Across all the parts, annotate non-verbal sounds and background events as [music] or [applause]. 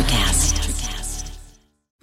NutraCast.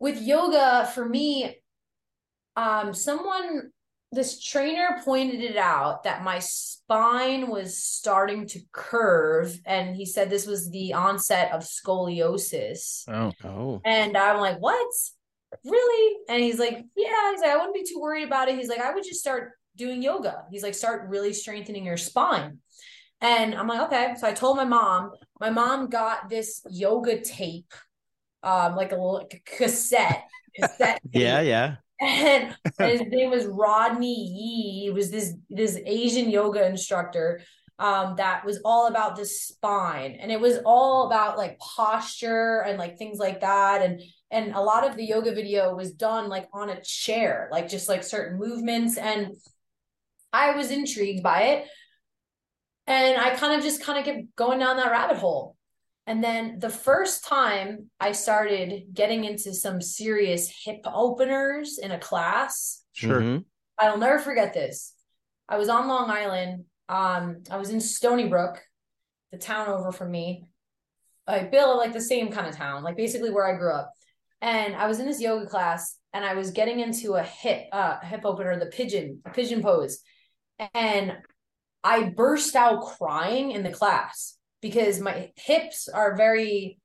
With yoga for me um someone this trainer pointed it out that my spine was starting to curve and he said this was the onset of scoliosis. Oh, Oh. and i'm like what? Really? And he's like yeah. He's like i wouldn't be too worried about it. He's like i would just start doing yoga. He's like start really strengthening your spine. And i'm like okay. So i told my mom. My mom got this yoga tape um like a little cassette cassette [laughs] Yeah, yeah. and, [laughs] and his name was Rodney Yee. He was this this Asian yoga instructor um that was all about the spine. And it was all about like posture and like things like that. And and a lot of the yoga video was done like on a chair like just like certain movements. And I was intrigued by it. And I kind of just kind of kept going down that rabbit hole and then the first time I started getting into some serious hip openers in a class, sure. Mhm. I'll never forget this. I was on Long Island. Um, I was in Stony Brook, the town over from me. I Bill, like the same kind of town, like basically where I grew up. And I was in this yoga class and I was getting into a hip uh hip opener, the pigeon, a pigeon pose. And I burst out crying in the class because my hips are very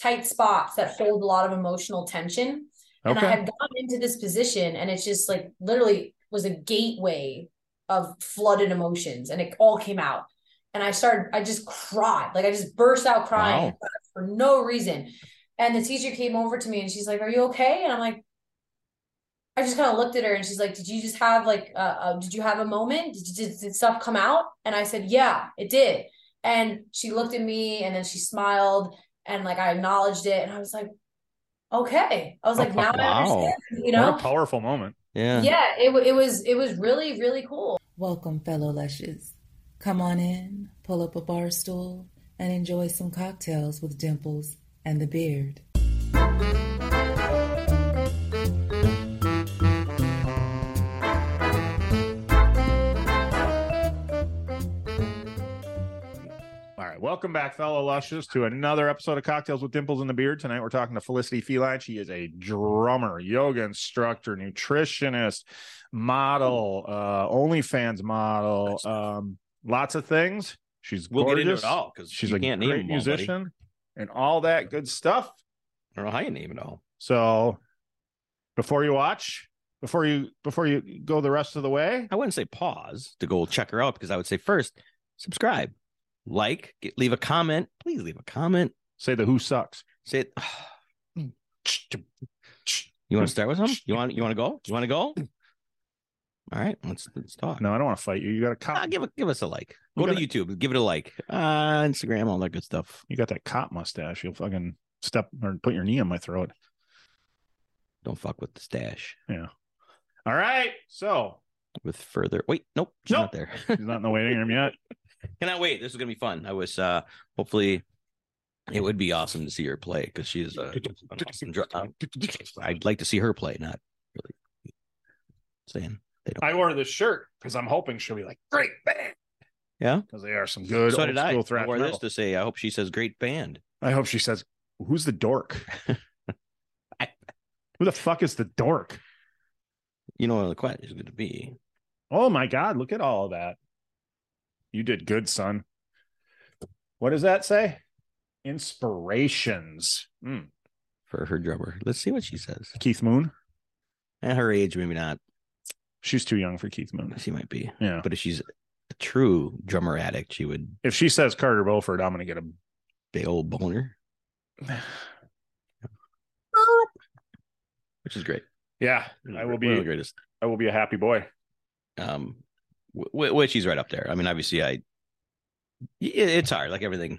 tight spots that hold a lot of emotional tension. And I had gotten into this position and it's just like literally was a gateway of flooded emotions and it all came out. And I started, I just cried. Like I just burst out crying Wow. for no reason. And the teacher came over to me and she's like, Are you okay? And I'm like, I just kind of looked at her and she's like, Did you just have like, uh, uh did you have a moment? Did, did, did stuff come out? And I said, Yeah, it did. And she looked at me and then she smiled and like I acknowledged it and I was like, Okay. I was Oh, like, Now I understand, you What know? a powerful moment. Yeah. Yeah, it, it was, it was really, really cool. Welcome, fellow Lushes. Come on in, pull up a bar stool, and enjoy some cocktails with Dimples and the Beard. Welcome back, fellow lushes, to another episode of Cocktails with Dimples in the Beard. Tonight we're talking to Felicity Feline. She is a drummer, yoga instructor, nutritionist, model, uh, OnlyFans model, um, lots of things. She's We'll gorgeous. get into it all because She's a can't name great them all, buddy. musician and all that good stuff. I don't know how you name it all. So before you watch, before you before you go the rest of the way, I wouldn't say pause to go check her out because I would say first subscribe, like, get, leave a comment. Please leave a comment. say the who sucks. Say it. [sighs] You want to start with him? You want you want to go? You want to go? All right, let's let's talk. No, I don't want to fight you. You got a cop. Ah, give it give us a like. Go to gotta- YouTube. Give it a like. Uh, Instagram, all that good stuff. You got that cop mustache. You'll fucking step or put your knee on my throat. Don't fuck with the stash. Yeah. All right. So With further wait, nope, she's Nope. not there. he's not in the waiting room yet. [laughs] Cannot wait. This is gonna be fun. I was uh hopefully it would be awesome to see her play because she is a [laughs] awesome dr- um, I'd like to see her play, not really saying they don't. I wore this shirt because I'm hoping she'll be like, great band. Yeah? Because they are some good so old did I. school I thrash wore metal. this to say I hope she says great band. I hope she says, who's the dork? [laughs] Who the fuck is the dork? You know what the question is going to be. Oh my God, look at all of that. You did good, son. What does that say? Inspirations. Mm. for her drummer. Let's see what she says. Keith Moon. At her age, maybe not. She's too young for Keith Moon. She might be. Yeah. But if she's a true drummer addict, she would If she says Carter Beauford, I'm gonna get a big old boner, [sighs] which is great. yeah. I will be the greatest. I will be a happy boy. Um, which he's right up there. I mean, obviously, I. It's hard, like everything.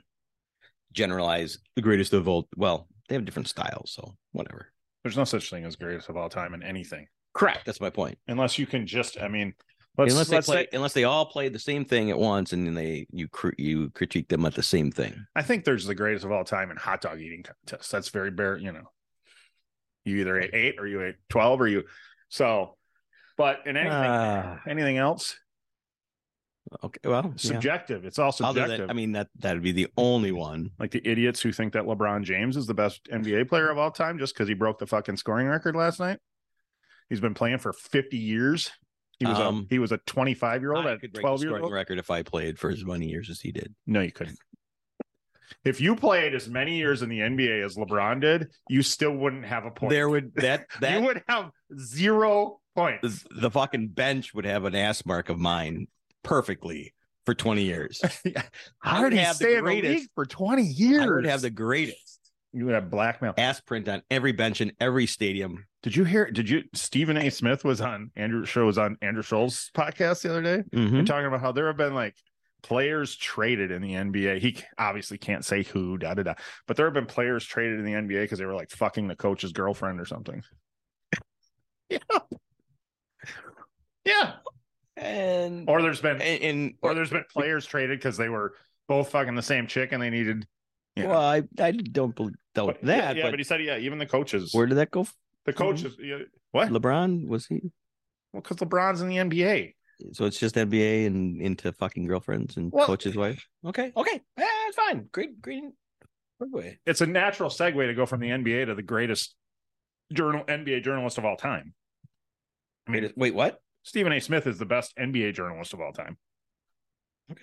Generalize the greatest of all. Well, they have different styles, so whatever. There's no such thing as greatest of all time in anything. Correct. That's my point. Unless you can just I mean let's unless they let's play, say unless they all play the same thing at once, and then they you cr- you critique them at the same thing. I think there's the greatest of all time in hot dog eating contest. That's very bare, you know. You either ate eight or you ate twelve or you so but in anything Ah. anything else, Okay, well, yeah. subjective. It's all subjective. than, I mean, that that'd be the only one. like the idiots who think that LeBron James is the best NBA player of all time just because he broke the fucking scoring record last night. He's been playing for 50 years. He was Um, a he was a 25 year old at 12 the years scoring old. record if I played for as many years as he did. No, you couldn't. If you played as many years in the NBA as LeBron did, you still wouldn't have a point. There would that [laughs] that you would have zero points. the, the fucking bench would have an ass mark of mine perfectly for 20 years. How did he have the stay in the league for 20 years? I would have the greatest you would have blackmail. ass print on every bench in every stadium. Did you hear? Did you? Stephen A. Smith was on Andrew show was on Andrew Schulz's podcast the other day. Mhm. and talking about how there have been like players traded in the NBA. He obviously can't say who, da da da, but there have been players traded in the NBA because they were like fucking the coach's girlfriend or something. [laughs] yeah, yeah. And Or there's been, and, and or there's been players traded because they were both fucking the same chick and they needed. Yeah. well, I I don't believe doubt But- that. yeah, but, but he said, yeah, even the coaches, where did that go? the coaches, yeah, what? LeBron was he? Well, because LeBron's in the NBA. So it's just NBA and into fucking girlfriends and Well- coach's wife. Okay, okay, yeah, it's fine. Great, great. Way. It's a natural segue to go from the NBA to the greatest journal NBA journalist of all time. I mean, wait, what? Stephen A. Smith is the best NBA journalist of all time. Okay.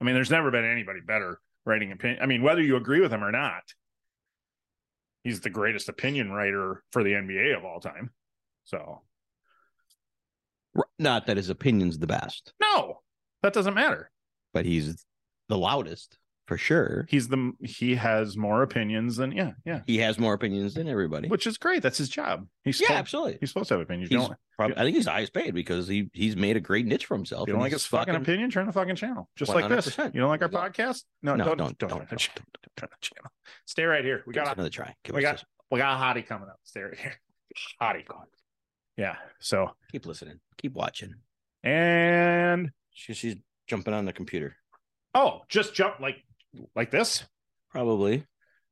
I mean, there's never been anybody better writing opinion. I mean, whether you agree with him or not, he's the greatest opinion writer for the NBA of all time. So, Not that his opinion's the best, no, that doesn't matter. but he's the loudest for sure. He's the he has more opinions than yeah, yeah, He has more opinions than everybody. which is great. That's his job. He's yeah, supposed, absolutely. he's supposed to have opinions. He's don't, probably, I think he's the highest paid because he he's made a great niche for himself. you don't like his fucking opinion, turn the fucking channel. Just like this. You don't like our podcast? No, No, don't, don't, don't, don't, turn the don't, channel. Don't [laughs] turn the channel. Stay right here. We got another try. Give we got this- we got a hottie coming up. Stay right here. [laughs] Hottie. Yeah. So keep listening. Keep watching. and She, she's jumping on the computer. oh, just jump like like this. Probably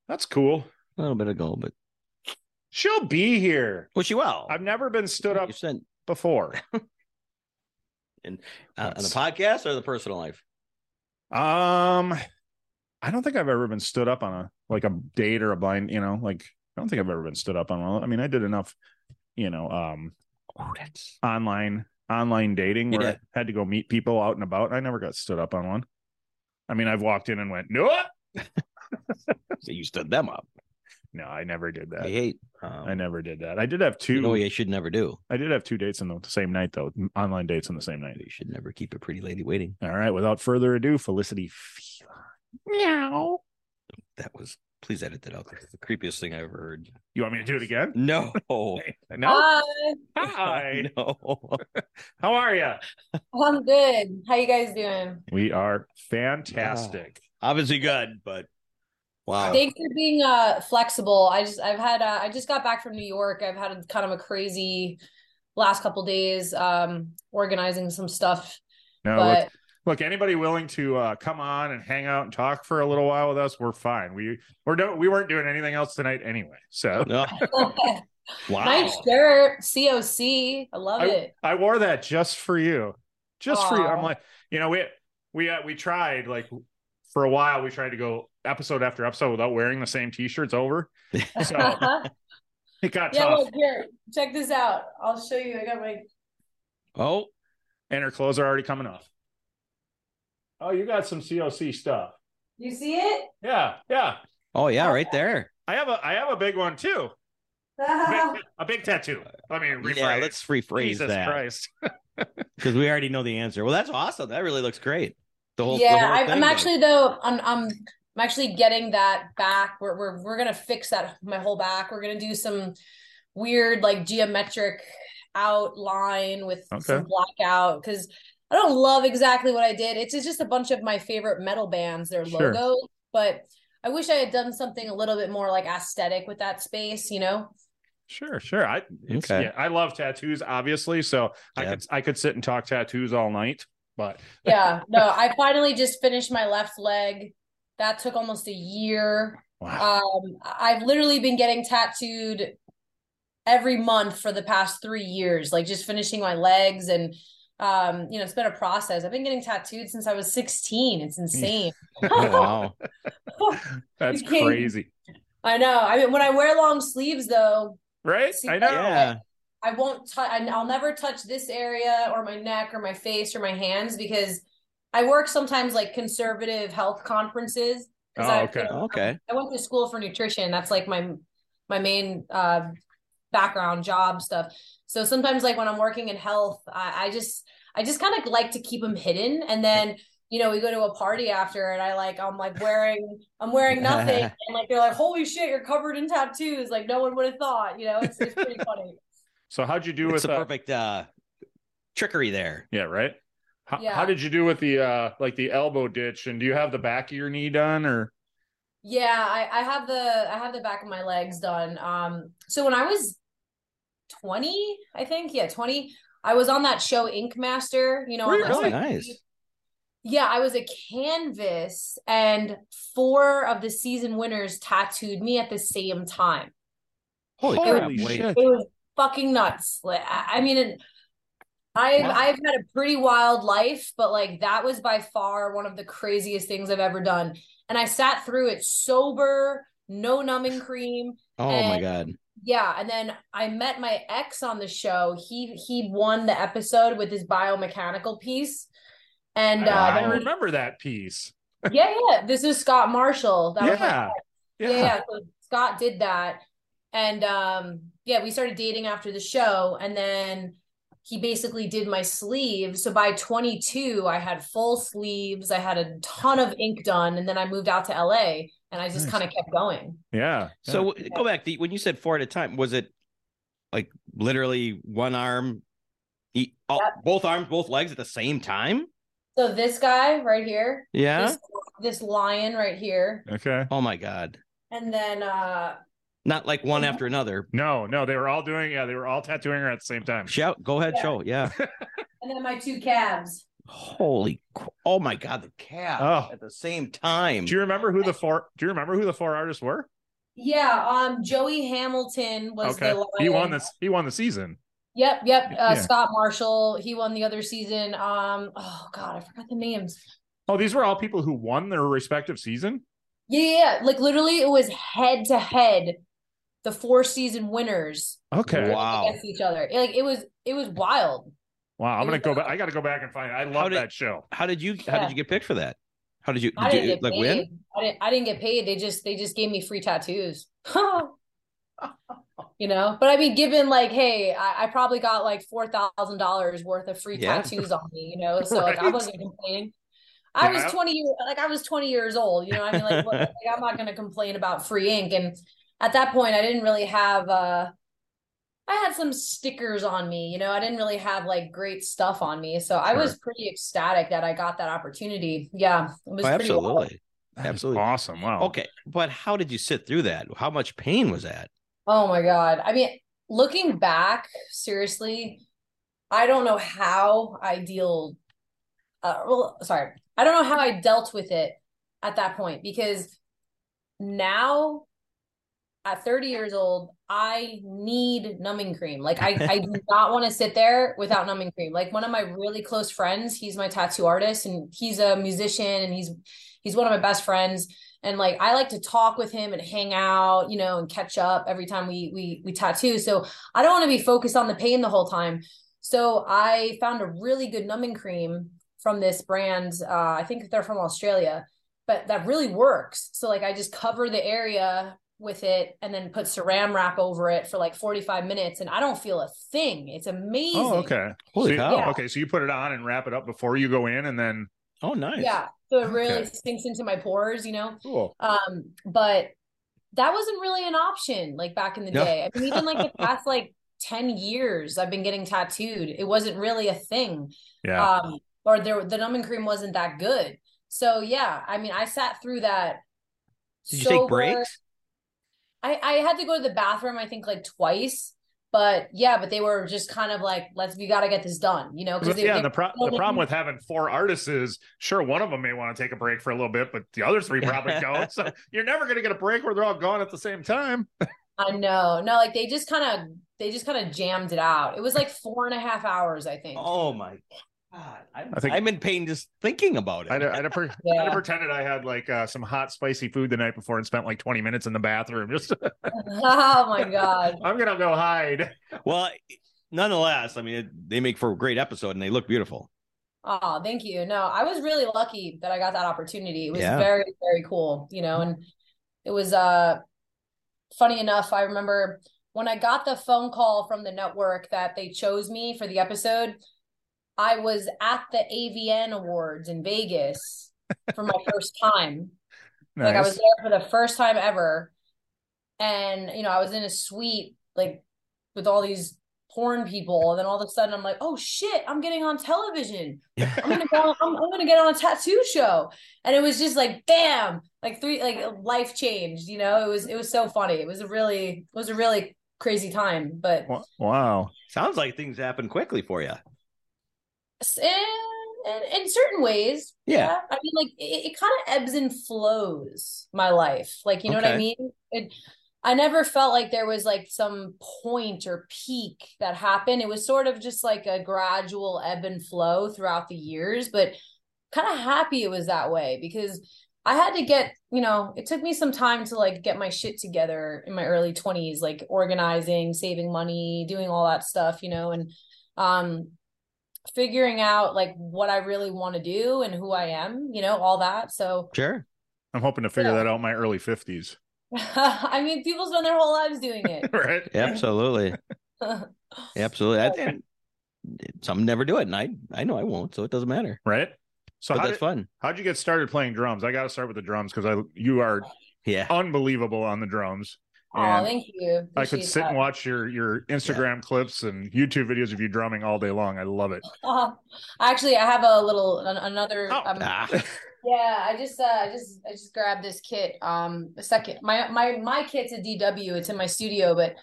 That's cool. a little bit ago, but She'll be here. well, she will. I've never been stood up sent before. [laughs] uh, on the podcast or the personal life. Um, I don't think I've ever been stood up on a like a date or a blind. You know, like I don't think I've ever been stood up on one. I mean, I did enough. You know, um, Oh, online online dating where did. I had to go meet people out and about. I never got stood up on one. I mean, I've walked in and went, no, [laughs] so you stood them up. no, I never did that. I hate. Um, I never did that. I did have two. You know you should never do. I did have two dates in the same night though. Online dates in the same night. You should never keep a pretty lady waiting. All right. Without further ado, Felicity. Meow. That was. Please edit that out. That's the creepiest thing I ever heard. You want me to do it again? No. [laughs] No. Hi, Hi. [laughs] No. [laughs] How are you? I'm good. How you guys doing? We are fantastic. Obviously good, but wow. Thanks for being uh flexible. I just I've had uh, I just got back from New York. I've had a, kind of a crazy last couple days um organizing some stuff. No, but look, look, anybody willing to uh, come on and hang out and talk for a little while with us, we're fine. We we're do- we weren't doing anything else tonight anyway. So No. [laughs] Wow. nice shirt, COC. I love I, it. I wore that just for you, just for you. I'm like, you know, we we uh, we tried like for a while. We tried to go episode after episode without wearing the same t-shirts over. [laughs] So [laughs] it got yeah, tough. look here. Check this out. I'll show you. I got my Oh, and her clothes are already coming off. Oh, you got some COC stuff. You see it? Yeah, yeah. Oh yeah, right there. I have a I have a big one too. A [laughs] big, a big tattoo. Let me rephrase. Yeah, let's rephrase Jesus that Christ. [laughs] because we already know the answer. Well, that's awesome. That really looks great. The whole the yeah, whole I, thing I'm actually though. I'm I'm I'm actually getting that back. We're we're we're gonna fix that my whole back. We're gonna do some weird like geometric outline with some blackout because I don't love exactly what I did. It's just a bunch of my favorite metal bands, their Sure. logo, but I wish I had done something a little bit more like aesthetic with that space. You know? Sure, sure. I it's, Okay. yeah, I love tattoos, obviously. So I could I could sit and talk tattoos all night. But [laughs] Yeah. No, I finally just finished my left leg. That took almost a year. wow. Um, I've literally been getting tattooed every month for the past three years, like just finishing my legs and um, you know, it's been a process. I've been getting tattooed since I was 16. It's insane. [laughs] Oh, wow. [laughs] That's crazy. I know. I mean, when I wear long sleeves though, Right? See, I know. Yeah. I won't touch, I'll never touch this area or my neck or my face or my hands because I work sometimes like conservative health conferences. Oh, I- okay. you know, Okay. I went to school for nutrition. That's like my my main uh, background job stuff. So sometimes like when I'm working in health, I, I just I just kind of like to keep them hidden. And then you know we go to a party after, and I like I'm like wearing I'm wearing nothing, [laughs] and like they're like, holy shit, you're covered in tattoos. Like no one would have thought. You know, it's it's pretty [laughs] funny. So how'd you do It's with a uh, perfect uh trickery there. Yeah, right. How, Yeah. how did you do with the uh like the elbow ditch? And do you have the back of your knee done or Yeah, I, I have the I have the back of my legs done. Um, so when I was 20, I think, yeah, 20, I was on that show Ink Master, you know, Really? Nice. yeah, I was a canvas and four of the season winners tattooed me at the same time. Holy, Holy crap! Shit. It was fucking nuts. Like I, I mean, I've Wow. I've had a pretty wild life, but like that was by far one of the craziest things I've ever done. And I sat through it sober, no numbing cream. Oh my god. Yeah, and then I met my ex on the show. He he won the episode with his biomechanical piece. And uh I remember that piece. [laughs] yeah, yeah. This is Scott Marshall. That was Yeah. yeah, yeah. So Scott did that. And um, yeah, we started dating after the show, and then he basically did my sleeves. So by 22, I had full sleeves, I had a ton of ink done, and then I moved out to LA and I just Nice. kind of kept going. Yeah. So go back. The, when you said four at a time, was it like literally one arm, e- all, Yep. both arms, both legs at the same time? So this guy right here, Yeah. this, this lion right here, Okay. Oh my god. and then uh Not like one after another. No, no, they were all doing yeah, they were all tattooing her at the same time. Shout. Go ahead. Yeah. Show. Yeah. [laughs] and then my two calves. Holy. cr- Oh my god. The calf Oh. at the same time. Do you remember who the four do you remember who the four artists were? Yeah, um Joey Hamilton was Okay. the lion. He won this he won the season. Yep, yep. Uh, Yeah. Scott Marshall, he won the other season. Um, oh god, I forgot the names. Oh, these were all people who won their respective season? Yeah, yeah, yeah. like literally, it was head to head, the four season winners Okay. Wow. Wow. against each other. Like it was, it was wild. I'm gonna go back. I gotta go back and find it. I love did- that show. How did you? How Yeah. did you get picked for that? How did you? I Did didn't you get like paid. win? I didn't. I didn't get paid. They just, they just gave me free tattoos. [laughs] you know, but I mean, given like, hey, I, I probably got like four thousand dollars worth of free Yeah. tattoos on me. You know, [laughs] so like I wasn't complaining. I Yeah. was 20 years like I was 20 years old, you know. I mean like, [laughs] what, like I'm not going to complain about free ink and at that point I didn't really have uh I had some stickers on me, you know. I didn't really have like great stuff on me. So I was pretty ecstatic that I got that opportunity. Yeah, it was Oh, pretty wild. absolutely. Absolutely. Awesome. Wow. Okay, but how did you sit through that? How much pain was that? Oh my God. I mean, looking back, seriously, I don't know how I deal uh well, sorry. I don't know how I dealt with it at that point because now at 30 years old, I need numbing cream. Like I, I do [laughs] not want to sit there without numbing cream. Like one of my really close friends, he's my tattoo artist and he's a musician and he's he's one of my best friends. And like I like to talk with him and hang out, you know, and catch up every time we we we tattoo. So I don't want to be focused on the pain the whole time. So I found a really good numbing cream from this brand. Uh, I think they're from Australia. but that really works. So like I just cover the area with it and then put saran wrap over it for like 45 minutes and I don't feel a thing. It's amazing. Oh, okay. Holy so you- cow. Yeah. Okay, so you put it on and wrap it up before you go in, and then Oh, nice. Yeah. So it really Okay. sinks into my pores, you know? cool. Um, but that wasn't really an option like back in the No. day. I mean, even like the [laughs] past like 10 years I've been getting tattooed. It wasn't really a thing. Yeah. Um, or there the numbing cream wasn't that good. So yeah, I mean, I sat through that. Did you take sober. breaks? I, I had to go to the bathroom, I think like twice. But yeah, but they were just kind of like, let's we gotta get this done, you know, because yeah, and the, pro- the problem with having four artists is sure one of them may want to take a break for a little bit, but the other three probably [laughs] don't. So you're never going to get a break where they're all gone at the same time. I know. No, like they just kind of they just kind of jammed it out. It was like four and a half hours, I think. Oh my god. I'm, I think- I'm in pain just thinking about it. I'd, I'd, have pre- Yeah. I'd have pretended I had like uh, some hot, spicy food the night before and spent like 20 minutes in the bathroom. Just [laughs] oh my god. I'm gonna go hide. well, nonetheless, I mean, it, they make for a great episode and they look beautiful. Oh, thank you. No, I was really lucky that I got that opportunity. It was Yeah. very, very cool, you know, and it was uh funny enough, I remember when I got the phone call from the network that they chose me for the episode, I was at the AVN Awards in Vegas for my first [laughs] time. Like I was there for the first time ever. And, you know, I was in a suite like with all these porn people. And then all of a sudden I'm like, oh shit, I'm getting on television. I'm gonna go I'm, I'm gonna get on a tattoo show. And it was just like bam, like three like life changed, you know. It was it was so funny. It was a really it was a really crazy time. But Wow. Sounds like things happen quickly for you. In, in, in certain ways, Yeah. I mean, like it, it kind of ebbs and flows my life. Like, you know what I mean? It, I never felt like there was like some point or peak that happened. It was sort of just like a gradual ebb and flow throughout the years, but kind of happy it was that way because I had to get, you know, it took me some time to like get my shit together in my early 20s, like organizing, saving money, doing all that stuff, you know, and um figuring out like what I really want to do and who I am, you know, all that. So Sure. I'm hoping to figure Yeah. that out in my early 50s. [laughs] I mean, people spend their whole lives doing it. [laughs] right. Absolutely. [laughs] Absolutely. I, and some never do it, and I I know I won't, so it doesn't matter. Right. So that's did, fun. how'd you get started playing drums? I got to start with the drums because I you are Yeah. unbelievable on the drums. Oh, thank you. I could Appreciate sit and watch your your Instagram clips and YouTube videos of you drumming all day long. I love it. Uh, [laughs] actually, I have a little an, another. Oh. um, Ah, [laughs] yeah, I just uh, I just I just grabbed this kit. Um, a second. My my my kit's a DW. It's in my studio, but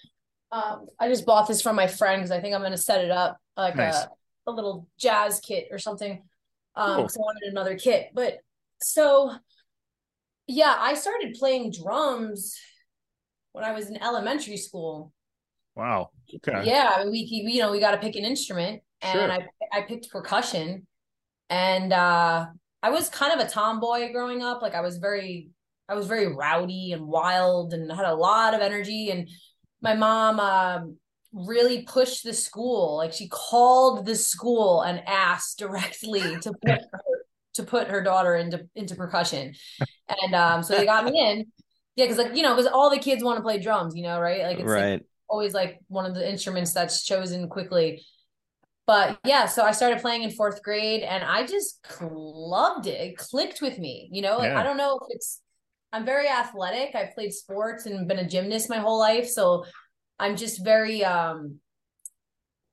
um, I just bought this from my friend because I think I'm gonna set it up like Nice. a a little jazz kit or something. Um, Cool. 'cause I wanted another kit. But so yeah, I started playing drums when I was in elementary school. Wow. Okay. Yeah, I mean, we, we you know we got to pick an instrument, and Sure. I I picked percussion, and uh, I was kind of a tomboy growing up. Like I was very I was very rowdy and wild, and had a lot of energy. And my mom um, really pushed the school. Like she called the school and asked directly [laughs] to put her, to put her daughter into into percussion, and um, so they got me in. Yeah, because like you know, because all the kids want to play drums, you know, right? Like it's like always like one of the instruments that's chosen quickly. But yeah, so I started playing in fourth grade and I just loved it. It clicked with me, you know, like Yeah. I don't know if it's I'm very athletic. I've played sports and been a gymnast my whole life. So I'm just very um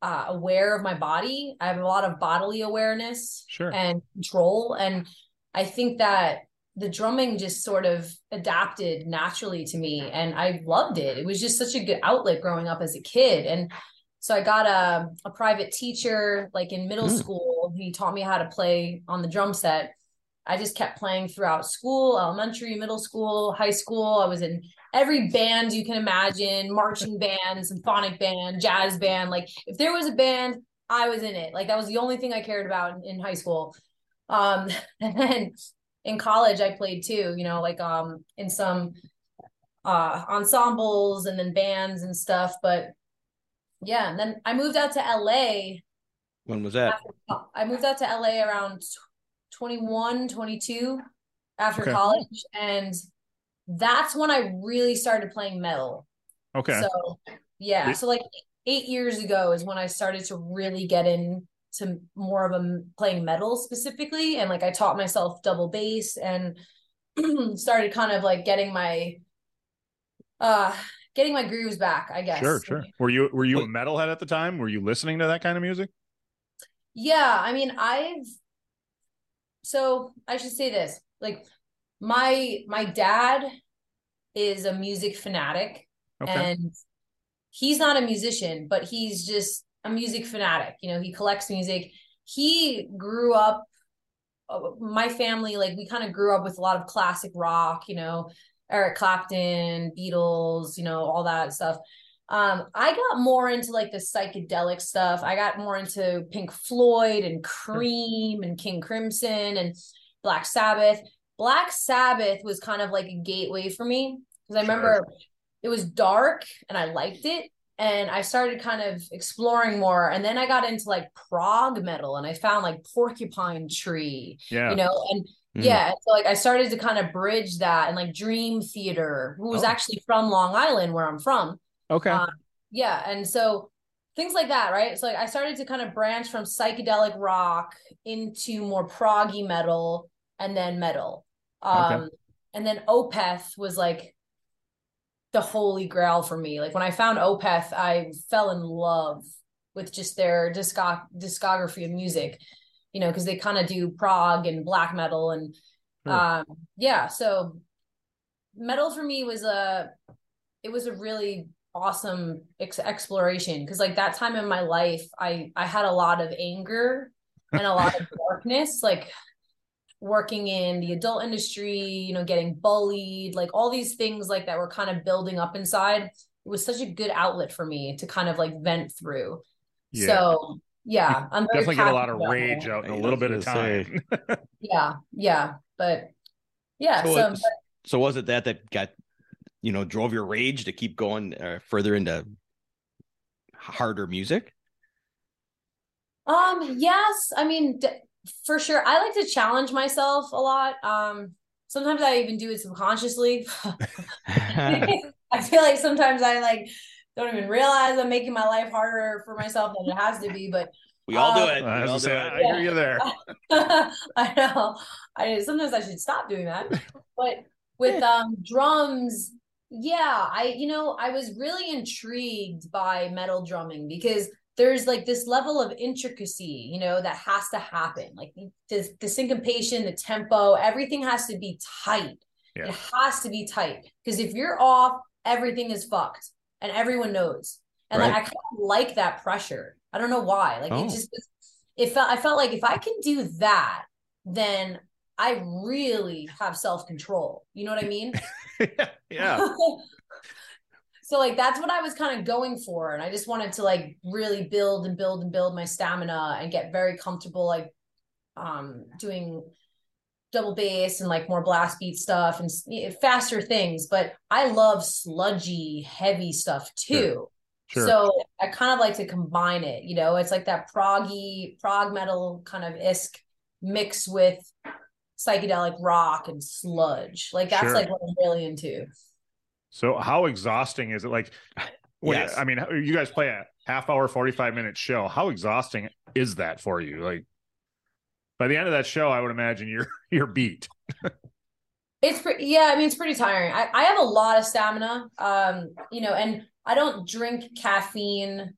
uh aware of my body. I have a lot of bodily awareness Sure. and control. And I think that the drumming just sort of adapted naturally to me and I loved it. It was just such a good outlet growing up as a kid. And so I got a, a private teacher like in middle Mm. school. He taught me how to play on the drum set. I just kept playing throughout school, elementary, middle school, high school. I was in every band you can imagine, marching [laughs] band, symphonic band, jazz band. Like if there was a band, I was in it. Like that was the only thing I cared about in, in high school. Um, [laughs] and then in college I played too, you know, like um in some uh ensembles and then bands and stuff. But yeah, and then I moved out to LA. When was that? I moved out to LA around 21, 22. after Okay. college, and that's when I really started playing metal. Okay. So yeah, so like eight years ago is when I started to really get into more of a m- playing metal specifically, and like I taught myself double bass and [clears throat] started kind of like getting my uh getting my grooves back, I guess. Sure, sure. Were you were you a metalhead at the time? Were you listening to that kind of music? Yeah, I mean, I've so I should say this. Like my my dad is a music fanatic Okay. and he's not a musician, but he's just a music fanatic. You know, he collects music. He grew up uh, my family like we kind of grew up with a lot of classic rock, you know, Eric Clapton, Beatles, you know, all that stuff. Um, I got more into like the psychedelic stuff. I got more into Pink Floyd and Cream and King Crimson and Black Sabbath. Black Sabbath was kind of like a gateway for me because I Sure. remember it was dark and I liked it. And I started kind of exploring more. And then I got into like prog metal and I found like Porcupine Tree, Yeah. you know, and Mhm. yeah, so like I started to kind of bridge that and like Dream Theater, who was Oh. actually from Long Island, where I'm from. okay. Um, yeah, and so things like that, right? So like I started to kind of branch from psychedelic rock into more proggy metal and then metal. Um and then Opeth was like the holy grail for me. Like when I found Opeth, I fell in love with just their discog- discography of music, you know, because they kind of do prog and black metal and Sure. um yeah, so metal for me was a it was a really awesome ex- exploration because like that time in my life I I had a lot of anger and a lot of [laughs] darkness like working in the adult industry, you know, getting bullied, like all these things like that were kind of building up inside. It was such a good outlet for me to kind of like vent through. Yeah. So yeah, I'm very Definitely get a lot of rage out in a little bit of time. [laughs] Yeah, yeah, but yeah, So, so, it- so was it that that got you know drove your rage to keep going uh, further into harder music? Um, yes, I mean, d- for sure. I like to challenge myself a lot. Um, sometimes I even do it subconsciously. [laughs] I feel like sometimes I like don't even realize I'm making my life harder for myself than it has to be, but we all do Uh, it. I, was do say, it. I hear you there. [laughs] I know. I sometimes I should stop doing that. But with [laughs] um drums, yeah, I you know, I was really intrigued by metal drumming because there's like this level of intricacy, you know, that has to happen. Like the, the syncopation, the tempo, everything has to be tight. Yeah. It has to be tight because if you're off, everything is fucked and everyone knows. And like I kind of like that pressure. I don't know why. Like Oh. it just it felt I felt like if I can do that, then I really have self-control. You know what I mean? [laughs] yeah. [laughs] so like that's what I was kind of going for. And I just wanted to like really build and build and build my stamina and get very comfortable like um doing double bass and like more blast beat stuff and faster things. But I love sludgy, heavy stuff too. Sure. So I kind of like to combine it, you know, it's like that proggy, prog metal kind of isk mix with psychedelic rock and sludge. Like that's Sure. like what I'm really into. So how exhausting is it? Like, when, Yes. I mean, you guys play a half hour, 45 minute show. How exhausting is that for you? Like by the end of that show, I would imagine you're, [laughs] you're beat. It's pretty, yeah, I mean, it's pretty tiring. I, I have a lot of stamina, um, you know, and I don't drink caffeine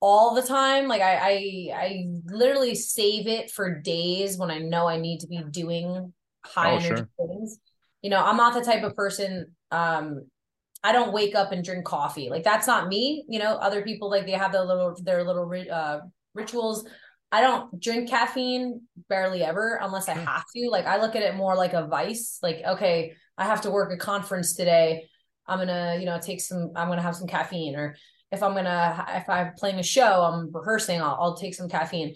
all the time. Like I, I, I literally save it for days when I know I need to be doing high Oh, energy sure. things. You know, I'm not the type of person, um, I don't wake up and drink coffee. Like that's not me. You know, other people like they have their little their little uh rituals. I don't drink caffeine barely ever unless I have to. Like I look at it more like a vice. Like okay, I have to work a conference today. I'm gonna, you know, take some. I'm gonna have some caffeine. Or if I'm gonna, if I'm playing a show, I'm rehearsing. I'll, I'll take some caffeine.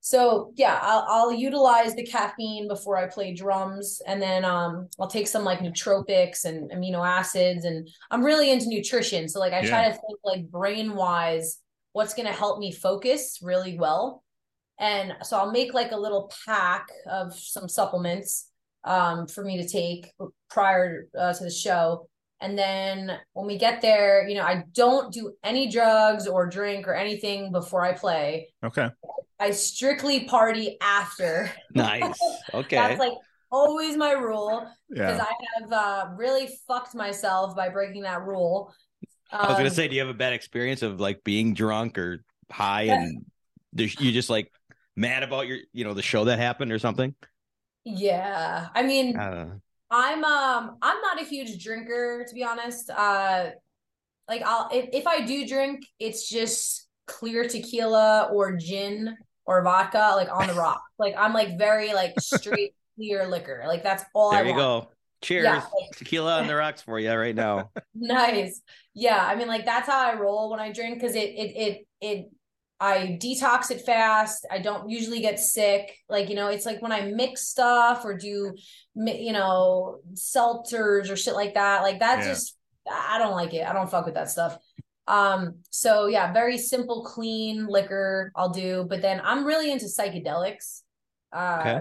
So yeah, I'll, I'll utilize the caffeine before I play drums, and then um, I'll take some like nootropics and amino acids, and I'm really into nutrition. So like I try to think like brain wise, what's gonna help me focus really well, and so I'll make like a little pack of some supplements, um, for me to take prior uh, to the show. And then when we get there, you know, I don't do any drugs or drink or anything before I play. Okay. I strictly party after. Nice. [laughs] Okay. That's like always my rule because Yeah. I have uh, really fucked myself by breaking that rule. I was gonna Um, say, do you have a bad experience of like being drunk or high and [laughs] there's- you just like mad about your, you know, the show that happened or something? Yeah, I mean, Uh, I'm um I'm not a huge drinker to be honest. Uh like I'll if, if I do drink, it's just clear tequila or gin or vodka like on the rock. Like I'm like very like straight [laughs] clear liquor. Like that's all I there you want. go. Cheers. Yeah, like- Tequila on the rocks for you right now. [laughs] Nice. Yeah, I mean like that's how I roll when I drink cuz it it it it I detox it fast. I don't usually get sick. Like, you know, it's like when I mix stuff or do you know, seltzers or shit like that. Like that Yeah. just I don't like it. I don't fuck with that stuff. Um so yeah, very simple clean liquor I'll do, but then I'm really into psychedelics. Uh Okay.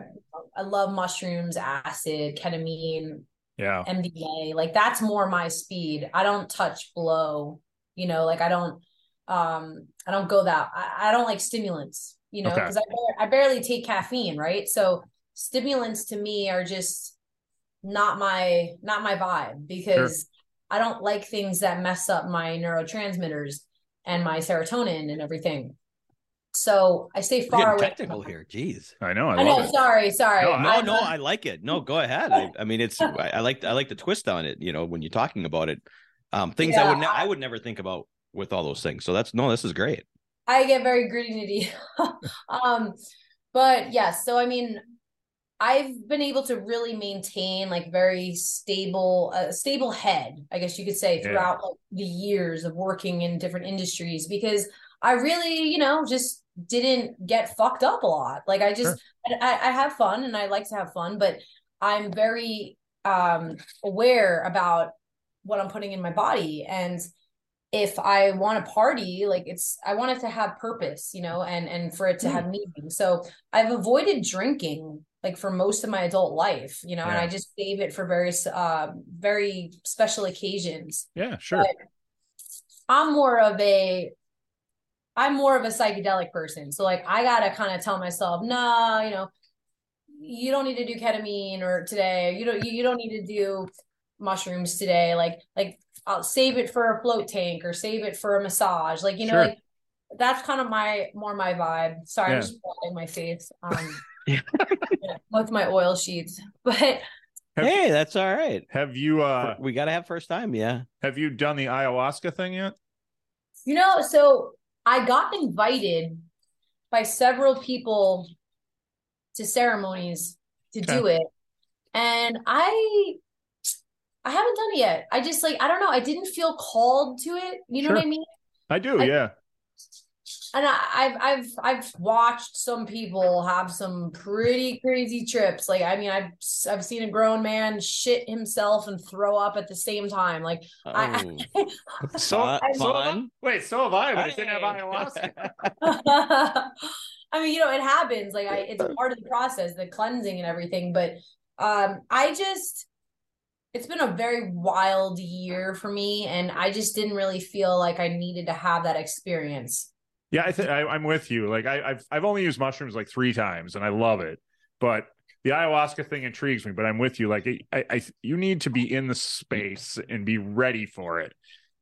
I love mushrooms, acid, ketamine, Yeah. MDMA. Like that's more my speed. I don't touch blow, you know, like I don't um I don't go that I, I don't like stimulants, you know, Okay. because I, bar- I barely take caffeine, right? So stimulants to me are just not my not my vibe because I don't like things that mess up my neurotransmitters and my serotonin and everything. So I stay far getting away. technical here. Jeez. I know. I, I know. it. Sorry, sorry. No, No, I'm- no, I like it. No, go ahead. [laughs] I, I mean, it's I, I like I like the twist on it. You know, when you're talking about it, um, things I would ne- I would never think about with all those things. So that's no, this is great. I get very gritty nitty. [laughs] um, but yes, so I mean, I've been able to really maintain like very stable, a stable head, I guess you could say, Yeah. throughout like, the years of working in different industries because I really, you know, just didn't get fucked up a lot. Like I just, I, I have fun and I like to have fun, but I'm very um aware about what I'm putting in my body and if I want to party, like it's I want it to have purpose, you know, and and for it to have meaning. So I've avoided drinking like for most of my adult life, you know, and I just save it for very uh very special occasions. Yeah. Sure. I'm more of a I'm more of a psychedelic person. So like I gotta kind of tell myself, nah, you know, you don't need to do ketamine or today. You don't you, you don't need to do mushrooms today. Like like I'll save it for a float tank or save it for a massage. Like, you know, Sure. like that's kind of my more my vibe. Sorry, Yeah. I'm just rubbing my face um [laughs] Yeah. with my oil sheets. [laughs] But Have- hey, that's all right. Have you uh we got to have first time. Yeah. have you done the ayahuasca thing yet? You know, so I got invited by several people to ceremonies to do it. And I I haven't done it yet. I just like I don't know, I didn't feel called to it. You know what I mean? I do. I- yeah. And I, I've I've I've watched some people have some pretty crazy trips. Like I mean, I've I've seen a grown man shit himself and throw up at the same time. Like I, Oh, [laughs] So, fun. so fun. wait, so have I, but I didn't have Hey. ayahuasca. [laughs] [laughs] I mean, you know, it happens. Like I it's part of the process, the cleansing and everything. But um I just it's been a very wild year for me and I just didn't really feel like I needed to have that experience. Yeah, I think I'm with you. Like I, I've I've only used mushrooms like three times, and I love it. But the ayahuasca thing intrigues me. But I'm with you. Like I, I you need to be in the space and be ready for it.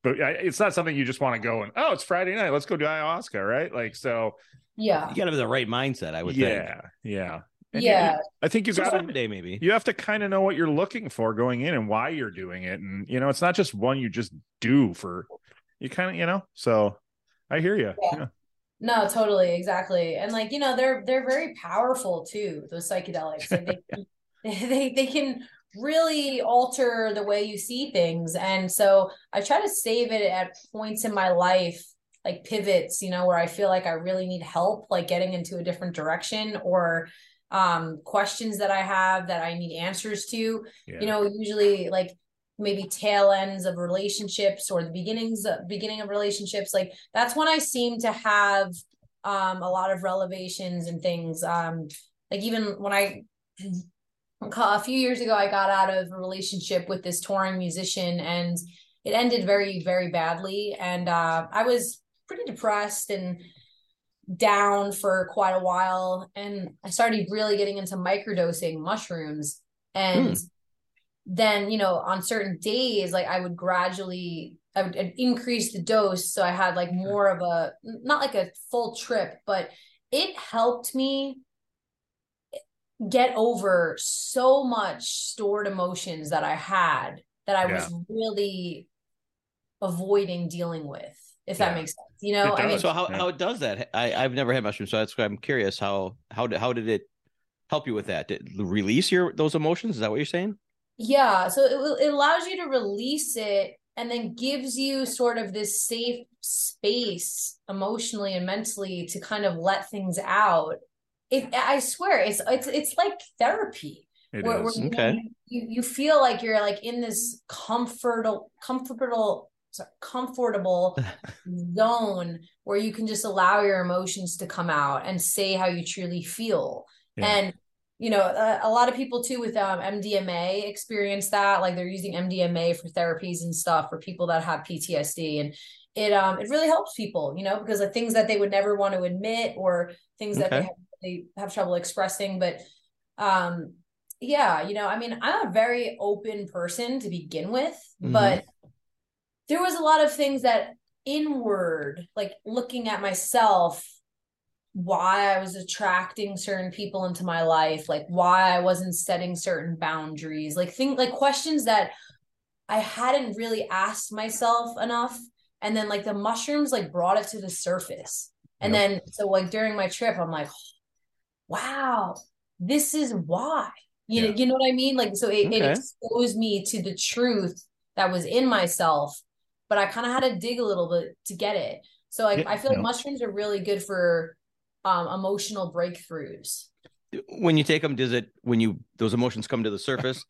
But I, it's not something you just want to go and oh, it's Friday night. Let's go do ayahuasca, right? Like so. Yeah. You got to have the right mindset, I would think. yeah, yeah, And you- Yeah. I think you It's a got fun day, maybe. you have to kind of know what you're looking for going in and why you're doing it, and you know it's not just one you just do for. You kind of you know. So I hear you. Yeah. Yeah. No, totally, exactly. And like, you know, they're they're very powerful too, those psychedelics. Like they [laughs] can- [laughs] they they can really alter the way you see things. And so I try to save it at points in my life, like pivots, you know, where I feel like I really need help, like getting into a different direction or um questions that I have that I need answers to. Yeah. You know, usually like maybe tail ends of relationships or the beginnings of, beginning of relationships like that's when i seem to have um a lot of relevations and things um like even when i a few years ago, I got out of a relationship with this touring musician and it ended very, very badly. And uh, I was pretty depressed and down for quite a while. And I started really getting into microdosing mushrooms. And mm. then, you know, on certain days, like I would gradually I would increase the dose. So I had like more of a not like a full trip, but it helped me get over so much stored emotions that I had that I yeah. was really avoiding dealing with, if yeah. that makes sense. You know, I mean, so how, yeah. how it does that? I, I've never had mushrooms, so that's why I'm curious how how did how did it help you with that? Did release your those emotions? Is that what you're saying? Yeah, so it, it allows you to release it and then gives you sort of this safe space emotionally and mentally to kind of let things out it, I swear it's it's it's like therapy. It where, is. Where okay. You, you feel like you're like in this comfortable comfortable sorry, comfortable [laughs] zone where you can just allow your emotions to come out and say how you truly feel. Yeah. And you know, a, a, lot of people too with um, MDMA experience that. Like they're using MDMA for therapies and stuff for people that have PTSD, and it um it really helps people, you know, because of things that they would never want to admit or things okay. that they have they have trouble expressing but um yeah you know i mean i'm a very open person to begin with mm-hmm. but there was a lot of things that inward like looking at myself why i was attracting certain people into my life like why i wasn't setting certain boundaries like think like questions that i hadn't really asked myself enough and then like the mushrooms like brought it to the surface and yep. then so like during my trip i'm like wow, this is why. You yeah. know, you know what I mean? Like, so it, okay. it exposed me to the truth that was in myself, but I kind of had to dig a little bit to get it. So like, yeah, I feel like mushrooms are really good for um, emotional breakthroughs. When you take them, does it when you those emotions come to the surface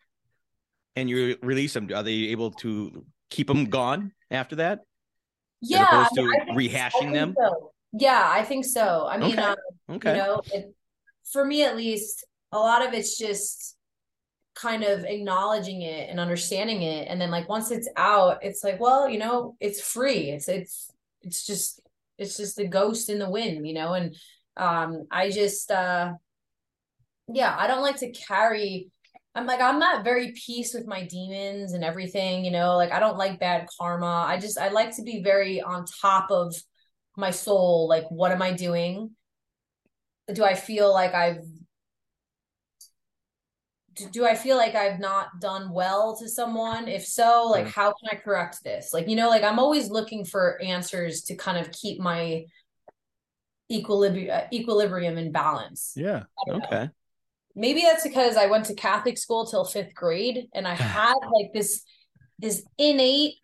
[laughs] and you release them? Are they able to keep them gone after that? Yeah, as opposed to rehashing them. So. Yeah, I think so. I mean, okay. Um, okay. you know, it, for me at least, a lot of it's just kind of acknowledging it and understanding it. And then like once it's out it's like well you know it's free. It's it's it's just it's just the ghost in the wind you know? And um i just uh yeah i don't like to carry i'm like i'm not very peace with my demons and everything you know? Like i don't like bad karma. I just i like to be very on top of my soul. Like what am i doing? Do I feel like I've do I feel like I've not done well to someone? If so, like how can I correct this? Like, you know, like I'm always looking for answers to kind of keep my equilibrium uh, equilibrium in balance. Yeah. Okay. Know. Maybe that's because I went to Catholic school till 5th grade and I [sighs] had like this this innate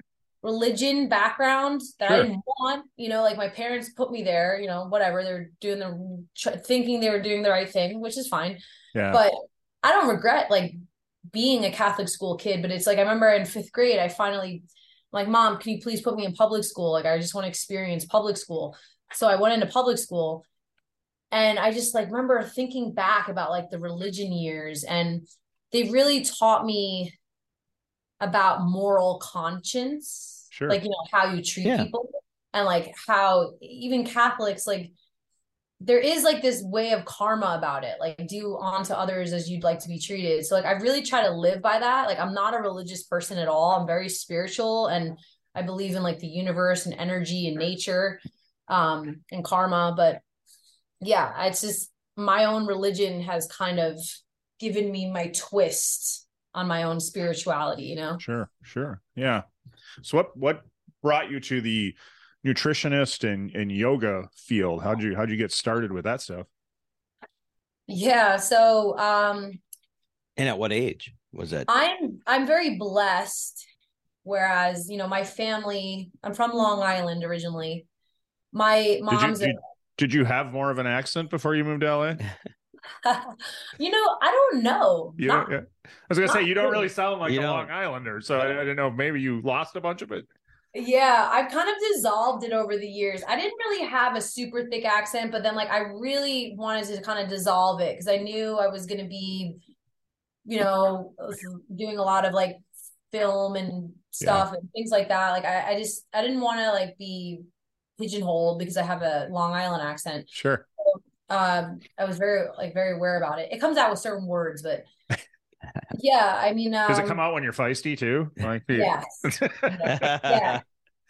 religion background that sure. I didn't want. You know, like my parents put me there. You know, whatever they're doing, the thinking they were doing the right thing, which is fine. Yeah. But I don't regret like being a Catholic school kid. But it's like I remember in fifth grade, I finally like, mom, can you please put me in public school? Like, I just want to experience public school. So I went into public school. And I just like remember thinking back about like the religion years, and they really taught me about moral conscience sure. like you know how you treat yeah. people and like how even catholics like there is like this way of karma about it like do unto others as you'd like to be treated. So like i really try to live by that. Like i'm not a religious person at all. I'm very spiritual and i believe in like the universe and energy and nature um and karma. But yeah it's just my own religion has kind of given me my twist on my own spirituality you know? Sure sure. Yeah. So what what brought you to the nutritionist and and yoga field how'd you how'd you get started with that stuff yeah so um and at what age was that i'm i'm very blessed whereas you know my family i'm from long island originally my mom's did you, did, did you have more of an accent before you moved to la [laughs] [laughs] you know, I don't know. You not, yeah. I was gonna say you don't really sound like you a know. Long Islander, so I, I didn't know. Maybe you lost a bunch of it. Yeah, I've kind of dissolved it over the years. I didn't really have a super thick accent, but then like I really wanted to kind of dissolve it because I knew I was gonna be you know, doing a lot of like film and stuff yeah. and things like that. Like I, I just I didn't want to like be pigeonholed because I have a Long Island accent. Sure. So, um, I was very like very aware about it. It comes out with certain words, but yeah, I mean, um, does it come um, out when you're feisty too? Like, [laughs] yes. yeah.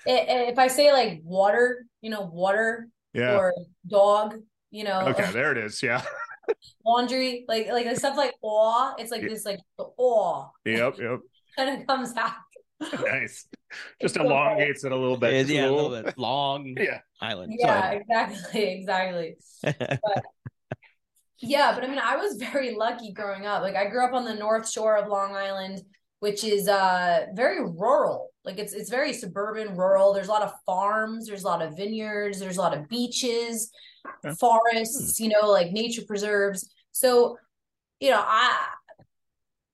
It, if I say like water, you know, water yeah. or dog, you know. Okay, there it is. Yeah. [laughs] laundry, like like stuff like awe. It's like this like awe. Yep, [laughs] yep. kind of comes out. nice. Just elongates it a little bit. Yeah, a little bit long. yeah. Island. Yeah, exactly, exactly. but, yeah, but I mean, I was very lucky growing up. Like, I grew up on the North Shore of Long Island, which is uh very rural. Like, it's it's very suburban, rural. There's a lot of farms. There's a lot of vineyards. There's a lot of beaches, forests. You know, like nature preserves. So, you know, I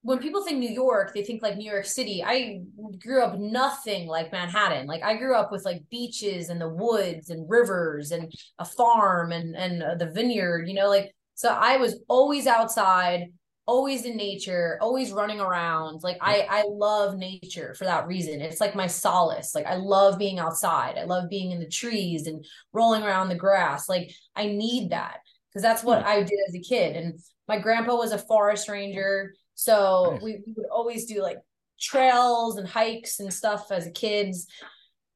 when people think New York, they think like New York City. I grew up nothing like Manhattan. Like I grew up with like beaches and the woods and rivers and a farm and and uh, the vineyard, you know, like so I was always outside, always in nature, always running around. Like I I love nature for that reason. It's like my solace. Like I love being outside. I love being in the trees and rolling around the grass. Like I need that because that's what hmm. I did as a kid. And my grandpa was a forest ranger so nice. we, we would always do like trails and hikes and stuff as kids.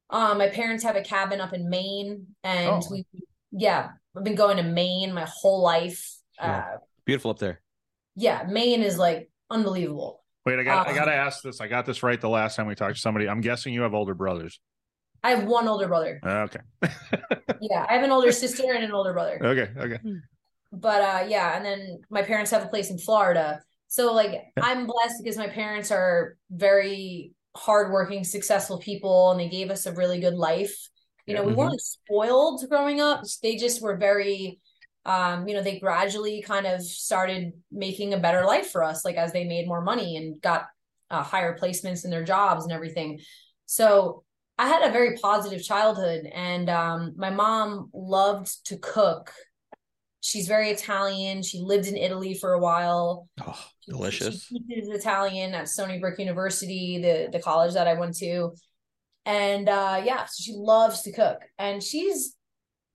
Um, my parents have a cabin up in Maine, and oh. we, yeah, I've been going to Maine my whole life. Yeah. Uh, Beautiful up there. Yeah, Maine is like unbelievable. Wait, I got um, I got to ask this. I got this right the last time we talked to somebody. I'm guessing you have older brothers. I have one older brother. Okay. [laughs] yeah, I have an older sister and an older brother. Okay, okay. But uh yeah, and then my parents have a place in Florida. So like I'm blessed because my parents are very hardworking, successful people, and they gave us a really good life. You know, we mm-hmm. weren't spoiled growing up. They just were very um, you know, they gradually kind of started making a better life for us, like as they made more money and got uh, higher placements in their jobs and everything. So I had a very positive childhood, and um, my mom loved to cook she's very Italian. She lived in Italy for a while. Oh, delicious. She, she teaches Italian at Stony Brook University, the the college that I went to. And uh yeah, so she loves to cook. And she's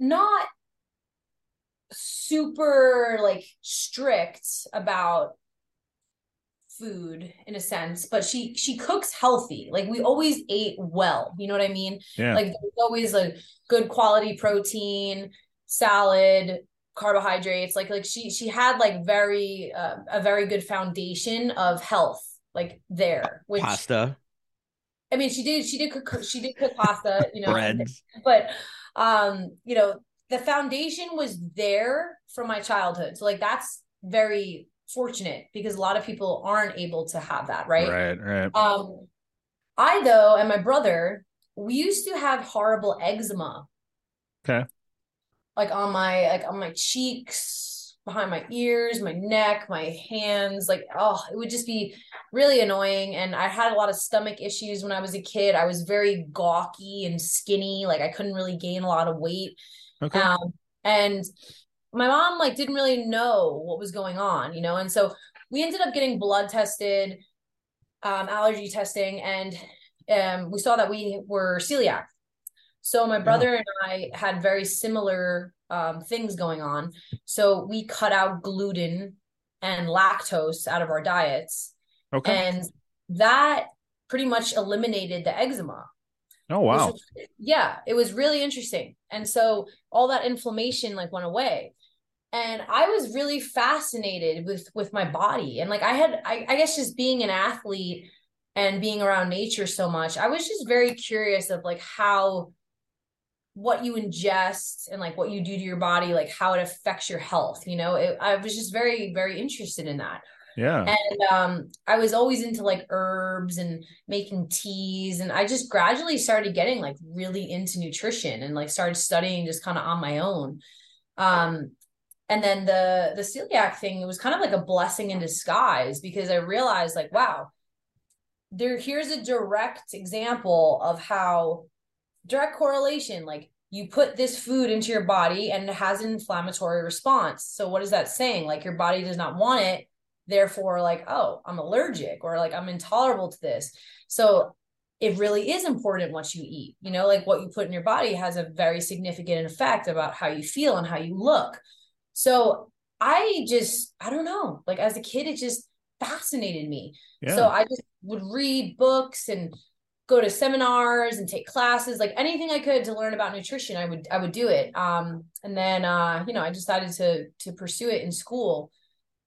not super like strict about food in a sense but she she cooks healthy. Like we always ate well. You know what i mean? Yeah. like there's always like good quality protein salad carbohydrates. Like like she she had like very uh, a very good foundation of health like there which pasta i mean she did she did cook she did cook pasta you know Bread. but um you know the foundation was there from my childhood. So like that's very fortunate because a lot of people aren't able to have that right? Right right. Um i though and my brother we used to have horrible eczema. Okay. Like on my like on my cheeks behind my ears my neck my hands like oh it would just be really annoying. And i had a lot of stomach issues when i was a kid. I was very gawky and skinny like i couldn't really gain a lot of weight. Okay. um, and my mom like didn't really know what was going on you know? And so we ended up getting blood tested um, allergy testing and um, we saw that we were celiac. So my brother yeah. and I had very similar um, things going on. So we cut out gluten and lactose out of our diets. Okay. And that pretty much eliminated the eczema. Oh wow. Was, yeah, it was really interesting. And so all that inflammation like went away. And I was really fascinated with with my body. And like I had I, I guess just being an athlete and being around nature so much, I was just very curious of like how what you ingest and like what you do to your body like how it affects your health you know? It, i was just very very interested in that. Yeah. And um i was always into like herbs and making teas and i just gradually started getting like really into nutrition and like started studying just kind of on my own. Um and then the the celiac thing it was kind of like a blessing in disguise because i realized like wow there here's a direct example of how direct correlation like you put this food into your body and it has an inflammatory response. So what is that saying? Like your body does not want it therefore like oh i'm allergic or like i'm intolerable to this. So it really is important what you eat. You know like what you put in your body has a very significant effect about how you feel and how you look. So i just i don't know. Like as a kid it just fascinated me. Yeah. so i just would read books and go to seminars and take classes like anything i could to learn about nutrition i would i would do it. Um and then uh you know i decided to to pursue it in school.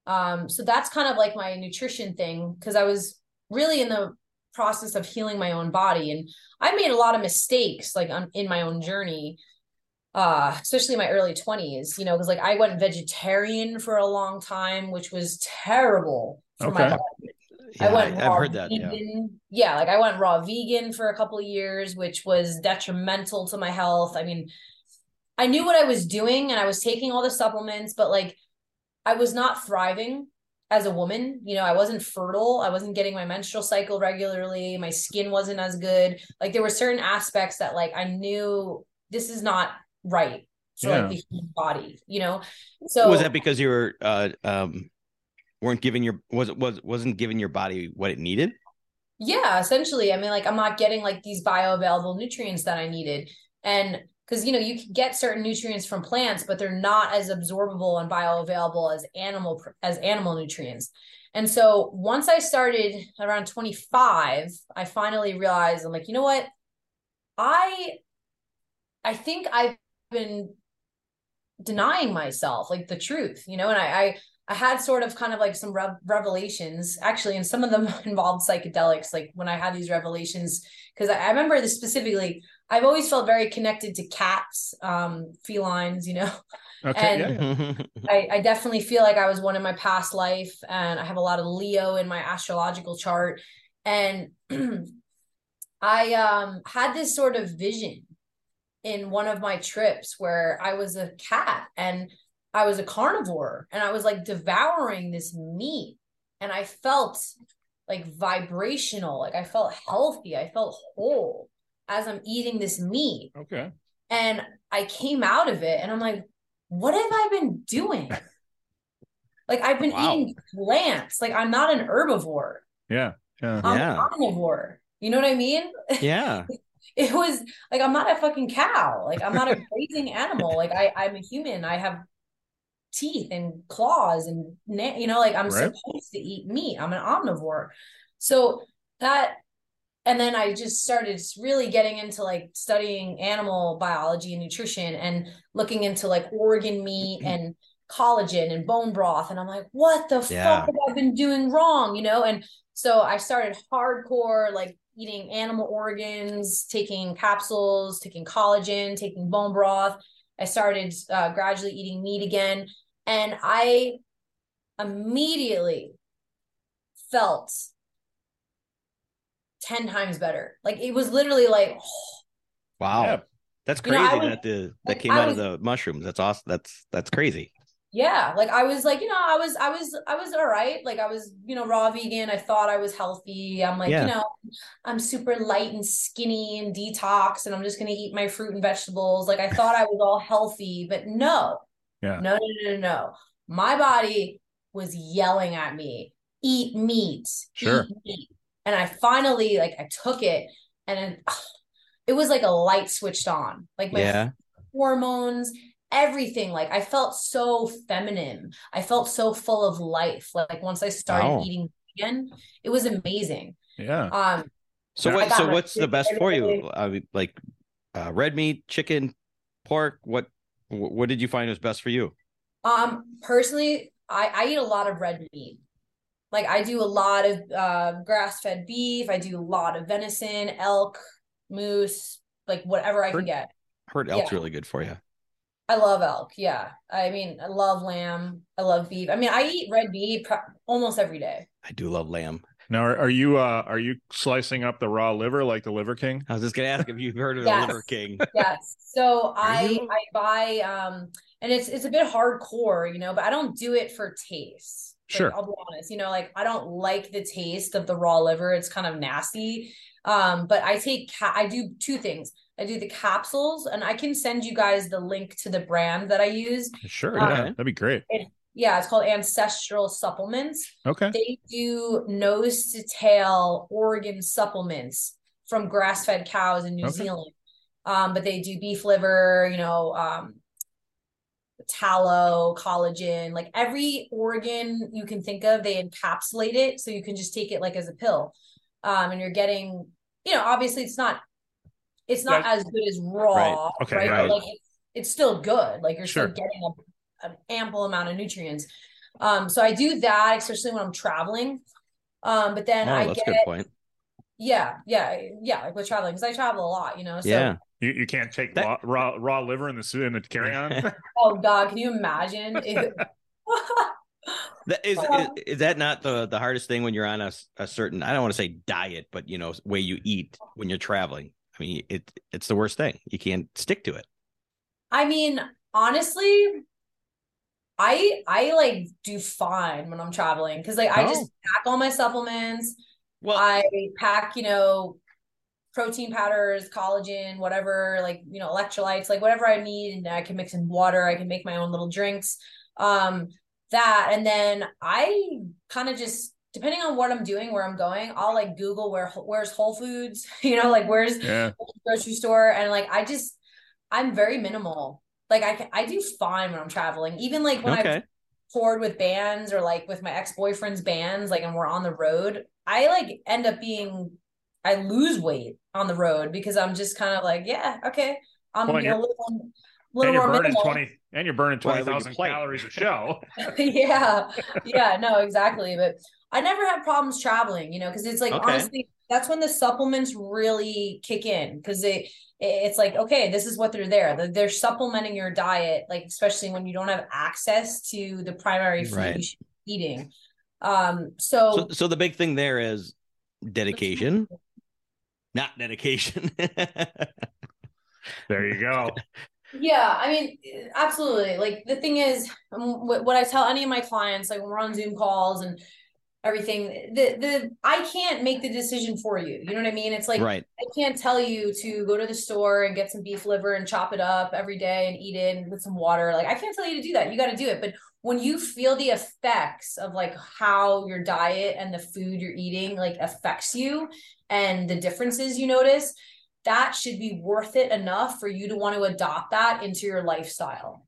Um so that's kind of like my nutrition thing because i was really in the process of healing my own body. And i made a lot of mistakes like on, in my own journey uh especially in my early 20s you know because like i went vegetarian for a long time which was terrible for my Okay. body Yeah, I went I, have raw heard that. Yeah. vegan. Yeah. like I went raw vegan for a couple of years, which was detrimental to my health. I mean, I knew what I was doing and I was taking all the supplements, but like I was not thriving as a woman. You know, I wasn't fertile. I wasn't getting my menstrual cycle regularly. My skin wasn't as good. Like there were certain aspects that like I knew this is not right for Yeah. like the human body, you know? So was that because you were uh um weren't giving your was was wasn't giving your body what it needed? Yeah, essentially. I mean, like I'm not getting like these bioavailable nutrients that I needed. And because you know, you can get certain nutrients from plants, but they're not as absorbable and bioavailable as animal as animal nutrients. And so once I started around 25, I finally realized I'm like, you know what? I I think I've been denying myself like the truth, you know, and I I I had sort of kind of like some rev- revelations actually, and some of them [laughs] involved psychedelics. Like when I had these revelations, because I, I remember this specifically, I've always felt very connected to cats, um, felines, you know. [laughs] Okay. And- yeah. I, I definitely feel like I was one in my past life, and I have a lot of Leo in my astrological chart. And [clears throat] I um, had this sort of vision in one of my trips where I was a cat and I was a carnivore and I was like devouring this meat and I felt like vibrational, like I felt healthy, I felt whole as I'm eating this meat. Okay. And I came out of it and I'm like, what have I been doing? [laughs] like I've been Wow. eating plants. Like I'm not an herbivore. Yeah. Yeah. I'm Yeah. an omnivore. You know what I mean? [laughs] yeah. it was like I'm not a fucking cow. Like I'm not a grazing animal. Like I I'm a human. I have teeth and claws and na- you know like I'm Right. supposed to eat meat. I'm an omnivore. So that and then I just started really getting into like studying animal biology and nutrition and looking into like organ meat [clears throat] and collagen and bone broth and I'm like what the Yeah. fuck have I been doing wrong, you know? And so I started hardcore like eating animal organs, taking capsules, taking collagen, taking bone broth. I started uh, gradually eating meat again. And I immediately felt 10 times better. Like it was literally like, Wow. Yeah. That's You know, crazy was- that the that came I out of the mushrooms. That's awesome. That's that's crazy. Yeah, like I was like, you know, I was, I was, I was all right. Like I was, you know, raw vegan. I thought I was healthy. I'm like, Yeah. you know, I'm super light and skinny and detox and I'm just going to eat my fruit and vegetables. Like I thought I was all healthy, but no, Yeah. no, no, no, no, no. My body was yelling at me, eat meat, Sure. eat meat. And I finally, like, I took it and it, it was like a light switched on. Like my Yeah. hormones, everything. Like I felt so feminine. I felt so full of life. Like once I started Wow. eating again, it was amazing. Yeah. Um, So what so what's the best for you? I mean, like uh, red meat, chicken, pork, what what did you find was best for you? um, personally, I, I eat a lot of red meat. Like I do a lot of uh, grass-fed beef. I do a lot of venison, elk, moose, like whatever I can get. Heard elk's Yeah. really good for you. I love elk. Yeah. I mean, I love lamb. I love beef. I mean, I eat red meat pro- almost every day. I do love lamb. Now, are, are you uh are you slicing up the raw liver like the Liver King? I was just gonna ask if you've heard of Yes. the Liver King. [laughs] Yes. So I? I buy um and it's it's a bit hardcore, you know, but I don't do it for taste. Like, Sure. I'll be honest, you know, like I don't like the taste of the raw liver. It's kind of nasty. Um, but I take ca- I do two things. I do the capsules and I can send you guys the link to the brand that I use. Sure. Okay. Yeah. That'd be great. Yeah, it's called Ancestral Supplements. Okay. They do nose to tail organ supplements from grass fed cows in New Okay. Zealand. Um, but they do beef liver, you know, um, tallow, collagen, like every organ you can think of, they encapsulate it so you can just take it like as a pill. Um, and you're getting, you know, obviously it's not it's not Yeah. as good as raw, Right. Okay, right? right. But like it's, it's still good. Like you're Sure. still getting a, an ample amount of nutrients. Um, so I do that, especially when I'm traveling. Um, but then oh, I that's get a good point. yeah, yeah, yeah, like with traveling because I travel a lot, you know. So yeah. You, you can't take That- raw, raw raw liver in the su- in the carry on. [laughs] oh god, can you imagine if [laughs] That is, is is that not the the hardest thing when you're on a, a certain I don't want to say diet, but you know way you eat when you're traveling. I mean, it it's the worst thing. You can't stick to it. I mean, honestly, I I like do fine when I'm traveling because like I Oh. just pack all my supplements. Well, I pack, you know, protein powders, collagen, whatever, like, you know, electrolytes, like whatever I need. And I can mix in water. I can make my own little drinks. Um, that. And then I kind of just, depending on what I'm doing, where I'm going, I'll like Google where, where's Whole Foods, [laughs] you know, like where's yeah. grocery store. And like, I just, I'm very minimal. Like I can, I do fine when I'm traveling. Even like when okay. I've toured with bands or like with my ex-boyfriend's bands, like and we're on the road, I like end up being I lose weight on the road because I'm just kind of like, yeah, okay. I'm Well, a little, little more minimal. twenty and you're burning Well, twenty when you thousand play. calories a [laughs] show. [laughs] yeah. Yeah, no, exactly. But I never had problems traveling, you know, because it's like Okay. honestly, that's when the supplements really kick in because it it's like, okay, this is what they're there. They're, they're supplementing your diet, like especially when you don't have access to the primary food Right. you should be eating. Um, so, So so the big thing there is dedication, not dedication. [laughs] There you go. Yeah, I mean, absolutely. Like the thing is, um, what, what I tell any of my clients, like when we're on Zoom calls and everything, the the I can't make the decision for you. You know what I mean? It's like right. I can't tell you to go to the store and get some beef liver and chop it up every day and eat it and with some water. Like I can't tell you to do that. You got to do it. But when you feel the effects of like how your diet and the food you're eating like affects you and the differences you notice, that should be worth it enough for you to want to adopt that into your lifestyle.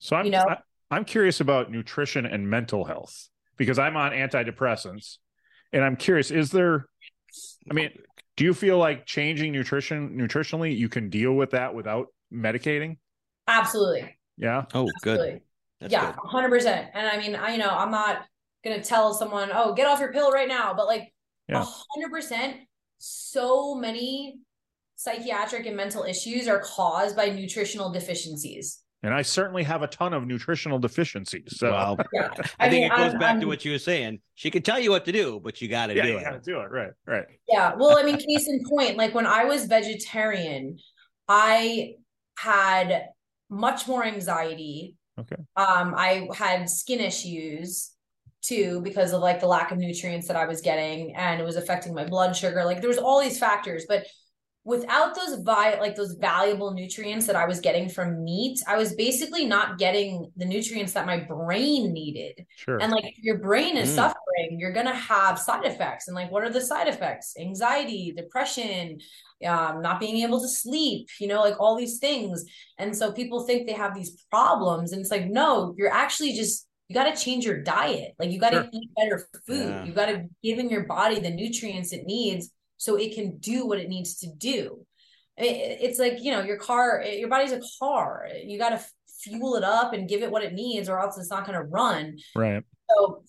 So I'm You know? I, I'm curious about nutrition and mental health because I'm on antidepressants, and I'm curious: is there? I mean, do you feel like changing nutrition nutritionally you can deal with that without medicating? Absolutely. Yeah. Oh, good. That's yeah, good. hundred percent. And I mean, I you know, I'm not gonna tell someone, oh, get off your pill right now, but like Yeah. hundred percent, so many psychiatric and mental issues are caused by nutritional deficiencies. And I certainly have a ton of nutritional deficiencies. So Well, [laughs] Yeah. I, think mean, it goes I'm- back I'm- to what you were saying. She can tell you what to do, but you got to yeah, do you it. gotta do it. Right. Right. Yeah. Well, I mean, case in point, like when I was vegetarian, I had much more anxiety. Okay. Um, I had skin issues too because of like the lack of nutrients that I was getting and it was affecting my blood sugar. Like there was all these factors, but without those vi- like those valuable nutrients that I was getting from meat, I was basically not getting the nutrients that my brain needed. Sure. And like if your brain is Mm. suffering, you're gonna have side effects. And like, what are the side effects? Anxiety, depression, um, not being able to sleep, you know, like all these things. And so people think they have these problems, and it's like, no, you're actually just you got to change your diet. Like you got to Sure. eat better food. Yeah. You got to give in your body the nutrients it needs so it can do what it needs to do. I mean, it- it's like you know, your car, eh, your body's a car. You got to fuel it up and give it what it needs, or else it's not going to run. right. So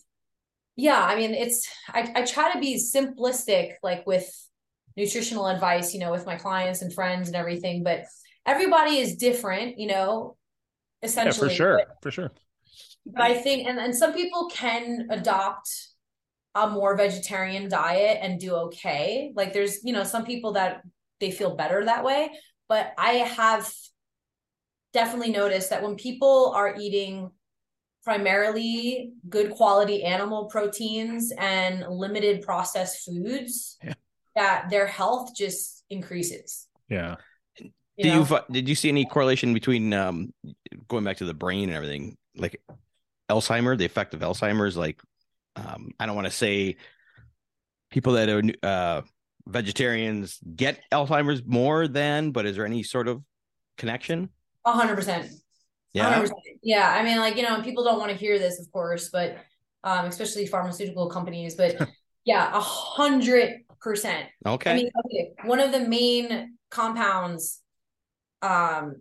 yeah, I mean it's I, I try to be simplistic like with nutritional advice, you know, with my clients and friends and everything, but everybody is different, you know, Yeah, essentially. for sure. But, For sure. but I think and, and some people can adopt a more vegetarian diet and do okay. Like there's, you know, some people that they feel better that way, but I have definitely noticed that when people are eating primarily good quality animal proteins and limited processed foods Yeah. that their health just increases Yeah. you Do know? you did you see any correlation between um going back to the brain and everything? Like Alzheimer, the effect of Alzheimer's. Like, um, I don't want to say people that are uh, vegetarians get Alzheimer's more than, but is there any sort of connection? A hundred percent. Yeah. 100%. Yeah. I mean, like, you know, people don't want to hear this, of course, but um, especially pharmaceutical companies, but [laughs] yeah, a hundred percent. Okay. I mean, okay, one of the main compounds um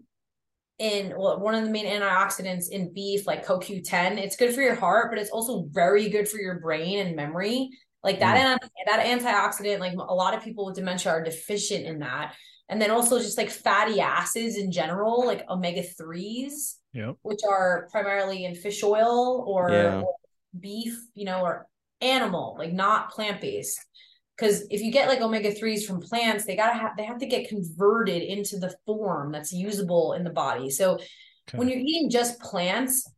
in well, one of the main antioxidants in beef, like CoQ10, it's good for your heart, but it's also very good for your brain and memory. Like that, mm. that antioxidant, like a lot of people with dementia are deficient in that. And then also just like fatty acids in general, like omega 3s, yep. which are primarily in fish oil or, yeah. or beef, you know, or animal, like not plant based because if you get like omega 3s from plants they gotta have they have to get converted into the form that's usable in the body. So okay. when you're eating just plants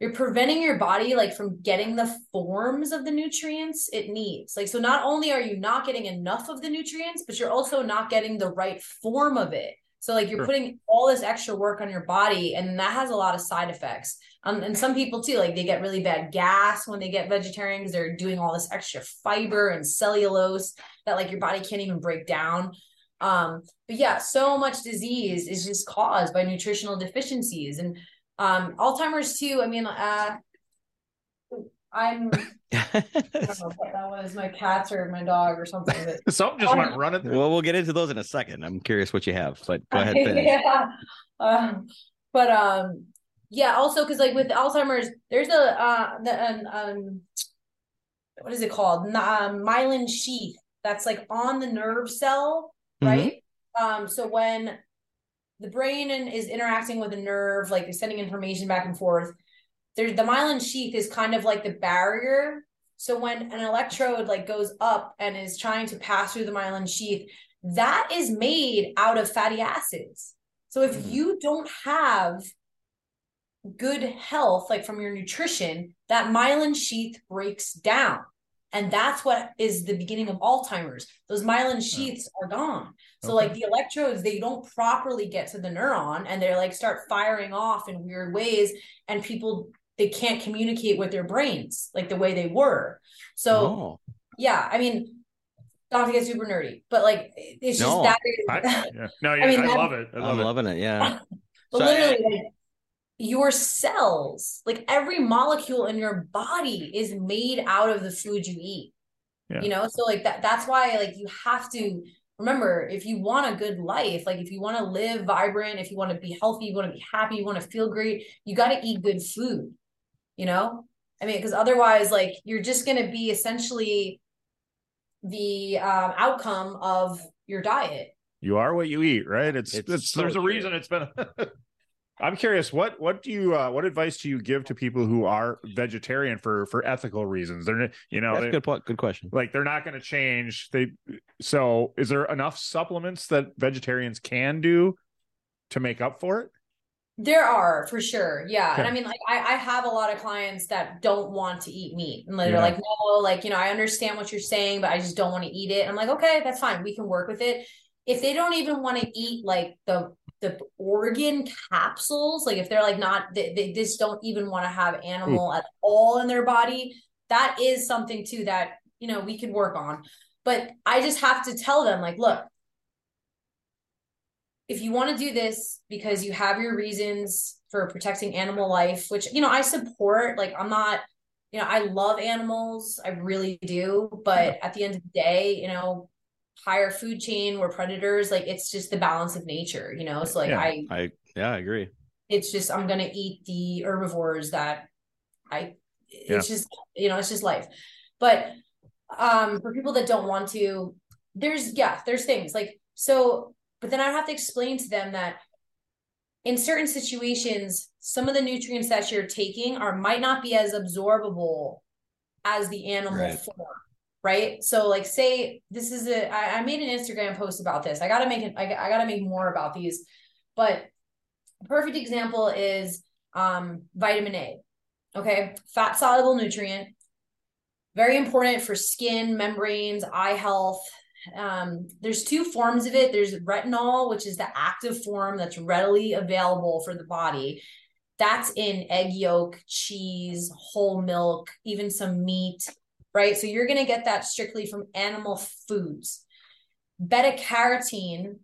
you're preventing your body like from getting the forms of the nutrients it needs. Like so not only are you not getting enough of the nutrients but you're also not getting the right form of it so like you're sure. putting all this extra work on your body and that has a lot of side effects. Um, and some people too, like they get really bad gas when they get vegetarian because they're doing all this extra fiber and cellulose that like your body can't even break down. Um, but yeah, so much disease is just caused by nutritional deficiencies and um, Alzheimer's too. I mean, uh, I'm [laughs] I don't know what that was, my cats or my dog or something. But, [laughs] something just went running. Through. Well, we'll get into those in a second. I'm curious what you have, but go ahead. [laughs] Yeah. Um, but um, yeah. Also, because like with Alzheimer's, there's a uh, the um, um what is it called? Um, myelin sheath that's like on the nerve cell, right? Mm-hmm. Um, so when the brain is interacting with a nerve, like sending information back and forth there's the myelin sheath is kind of like the barrier. So when an electrode like goes up and is trying to pass through the myelin sheath, that is made out of fatty acids. So if mm-hmm. you don't have good health, like from your nutrition, that myelin sheath breaks down. And that's what is the beginning of Alzheimer's. Those myelin sheaths are gone. So okay. like the electrodes, they don't properly get to the neuron and they're like start firing off in weird ways. And people they can't communicate with their brains like the way they were. So oh. yeah, I mean, not to get super nerdy, but like it's just no, that. I, [laughs] yeah. No, yeah, I, mean, I love it. I am loving it. Yeah. [laughs] but so literally, I, like, your cells, like every molecule in your body, is made out of the food you eat. Yeah. You know, so like that. That's why like you have to remember if you want a good life like if you want to live vibrant if you want to be healthy you want to be happy you want to feel great you got to eat good food you know? I mean because otherwise like you're just going to be essentially the um, outcome of your diet. You are what you eat right? It's, it's, it's so there's true. a reason it's been [laughs] i'm curious what what do you uh, what advice do you give to people who are vegetarian for for ethical reasons? They're you know that's they, good point good question. like they're not going to change. They so is there enough supplements that vegetarians can do to make up for it there are for sure. Yeah. Okay. And I mean, like, I, I have a lot of clients that don't want to eat meat. And they're yeah. like, no, like, you know, I understand what you're saying, but I just don't want to eat it. I'm like, okay, that's fine. We can work with it. If they don't even want to eat like the the organ capsules, like if they're like not they, they just don't even want to have hmm. animal Ooh. at all in their body, that is something too that you know we could work on. But I just have to tell them, like, look, if you want to do this because you have your reasons for protecting animal life, which, you know, I support, like, I'm not, you know, I love animals, I really do. But at the end of the day, you know, higher food chain, we're predators. Like, it's just the balance of nature, you know? So, like, yeah, I, I, yeah, I agree. It's just, I'm going to eat the herbivores that I, it's yeah. just, you know, it's just life. But, um, for people that don't want to, there's, yeah, there's things like, so but then I have to explain to them that in certain situations, some of the nutrients that you're taking are might not be as absorbable as the animal right. form. Right. So like say this is a I, I made an Instagram post about this. I gotta make it I, I gotta make more about these. But a perfect example is um vitamin A. Okay. Fat soluble nutrient. Very important for skin, membranes, eye health, um, there's two forms of it. There's retinol, which is the active form that's readily available for the body. that's in egg yolk, cheese, whole milk, even some meat, right? So you're going to get that strictly from animal foods. Beta carotene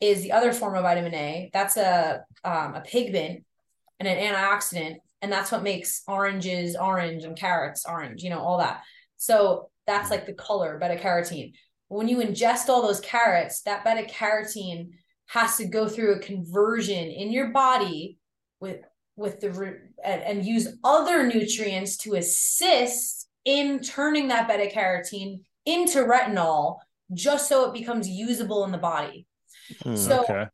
is the other form of vitamin A. That's a um, a pigment and an antioxidant, and that's what makes oranges orange and carrots orange. You know all that. So that's like the color beta carotene. When you ingest all those carrots, that beta carotene has to go through a conversion in your body with with the and, and use other nutrients to assist in turning that beta carotene into retinol just so it becomes usable in the body. Mm, so okay.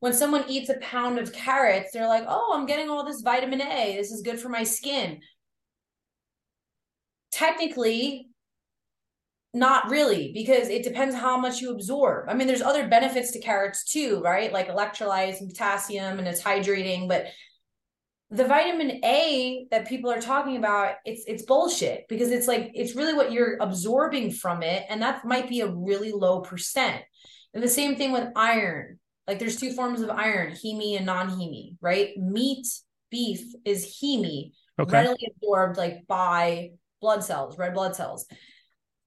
when someone eats a pound of carrots, they're like, "Oh, I'm getting all this vitamin A. This is good for my skin." Technically, not really, because it depends how much you absorb. I mean, there's other benefits to carrots too, right? Like electrolytes and potassium, and it's hydrating, but the vitamin A that people are talking about, it's it's bullshit because it's like it's really what you're absorbing from it, and that might be a really low percent. And the same thing with iron. Like there's two forms of iron, heme and non-heme, right? Meat, beef is heme, okay. readily absorbed like by blood cells, red blood cells.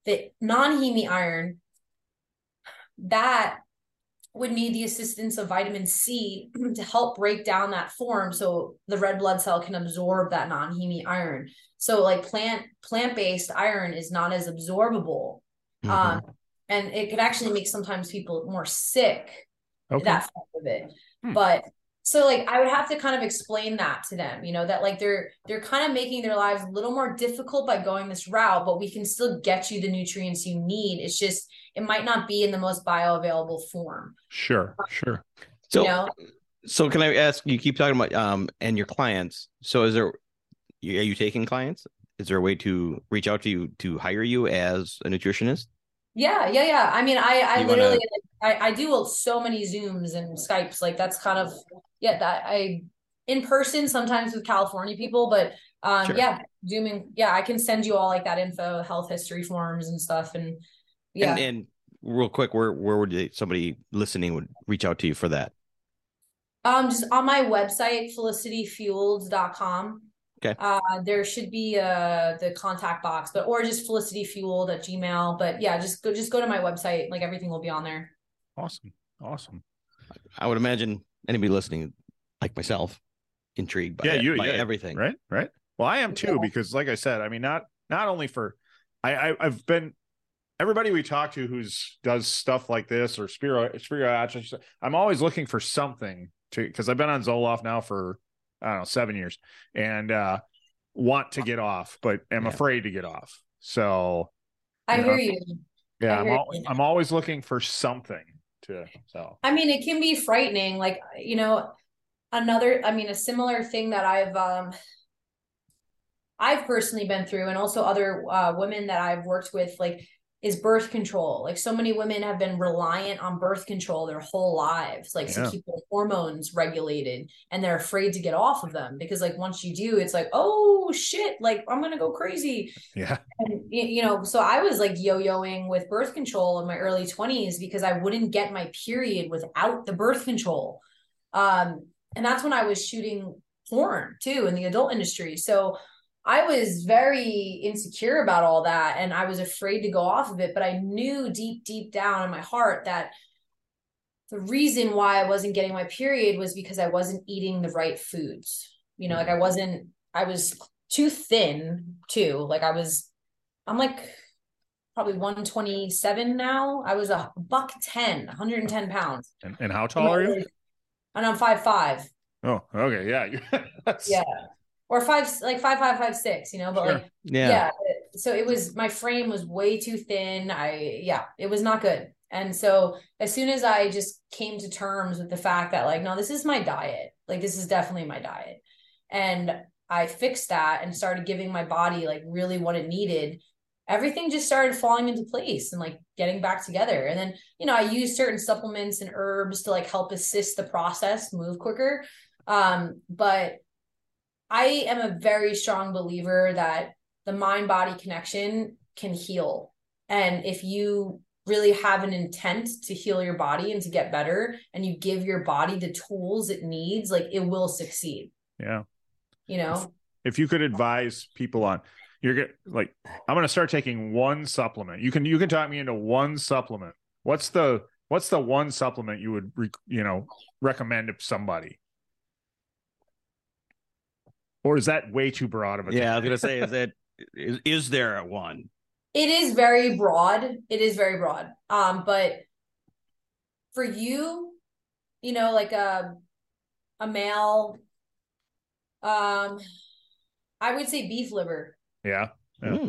The non-heme iron, that would need the assistance of vitamin C [clears throat] to help break down that form so the red blood cell can absorb that non-heme iron. So like plant plant-based iron is not as absorbable. Mm-hmm. Um, and it could actually make sometimes people more sick. Okay. That of it. Hmm. But so like I would have to kind of explain that to them, you know, that like they're they're kind of making their lives a little more difficult by going this route, but we can still get you the nutrients you need. It's just it might not be in the most bioavailable form. Sure, sure. So you know? so can I ask you keep talking about um and your clients. So is there are you taking clients? Is there a way to reach out to you to hire you as a nutritionist? Yeah, yeah, yeah. I mean, I I you literally wanna... I, I do so many Zooms and Skypes. Like that's kind of yeah, that I in person sometimes with California people, but um sure. yeah, zooming. Yeah, I can send you all like that info, health history forms and stuff. And yeah. And, and real quick, where where would they, somebody listening would reach out to you for that? Um, just on my website, felicityfueled.com. Okay. Uh, there should be uh the contact box, but or just felicityfueled at Gmail. But yeah, just go just go to my website. Like everything will be on there. Awesome. Awesome. I would imagine anybody listening, like myself, intrigued by, yeah, you, by yeah, everything. Right. Right. Well, I am too, yeah. because like I said, I mean, not not only for I, I I've been everybody we talk to who's does stuff like this or spirit spirit I'm always looking for something to because I've been on Zoloft now for I don't know seven years and uh want to get off, but am yeah. afraid to get off. So I hear you. Yeah, I'm, al- I'm always looking for something to so I mean it can be frightening. Like, you know, another I mean, a similar thing that I've um I've personally been through and also other uh, women that I've worked with, like is birth control. Like so many women have been reliant on birth control their whole lives, like yeah. to keep their hormones regulated, and they're afraid to get off of them because, like, once you do, it's like, oh shit, like I'm gonna go crazy. Yeah. And you know, so I was like yo-yoing with birth control in my early 20s because I wouldn't get my period without the birth control. Um, and that's when I was shooting porn too in the adult industry. So I was very insecure about all that and I was afraid to go off of it. But I knew deep, deep down in my heart that the reason why I wasn't getting my period was because I wasn't eating the right foods. You know, like I mm-hmm. wasn't, I was too thin too. Like I was, I'm like probably 127 now. I was a buck 10, 110 pounds. And, and how tall are you? And I'm five five. Oh, okay. Yeah. [laughs] yeah or five like five five five six you know but sure. like yeah. yeah so it was my frame was way too thin. I yeah it was not good. And so as soon as i just came to terms with the fact that like no this is my diet. Like this is definitely my diet. And i fixed that and started giving my body like really what it needed. Everything just started falling into place and like getting back together. And then you know i use certain supplements and herbs to like help assist the process move quicker. Um but I am a very strong believer that the mind body connection can heal. And if you really have an intent to heal your body and to get better and you give your body the tools it needs, like it will succeed. Yeah. you know if you could advise people on you're get like i'm going to start taking one supplement you can you can talk me into one supplement what's the what's the one supplement you would re, you know recommend to somebody or is that way too broad of a Yeah, I was gonna say, is that is, is there a one? it is very broad. It is very broad. Um but for you you know like a a male um i would say beef liver. Yeah. Yeah. Hmm.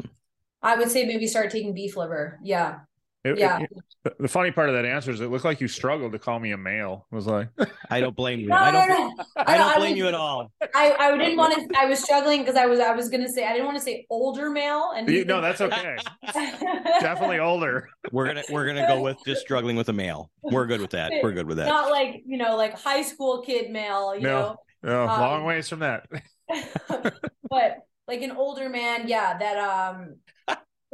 i would say maybe start taking beef liver. Yeah It- yeah it- the- the funny part of that answer is it looked like you struggled to call me a male it was like [laughs] I don't blame you. no, I don't. no. I don't I blame was- you at all. I, I didn't want to. I was struggling because I was I was gonna say I didn't want to say older male and you, no that's okay [laughs] definitely older We're gonna we're gonna go with just struggling with a male. We're good with that. We're good with that. not like you know like high school kid male you No. know long Um, ways from that [laughs] but like an older man, yeah, that um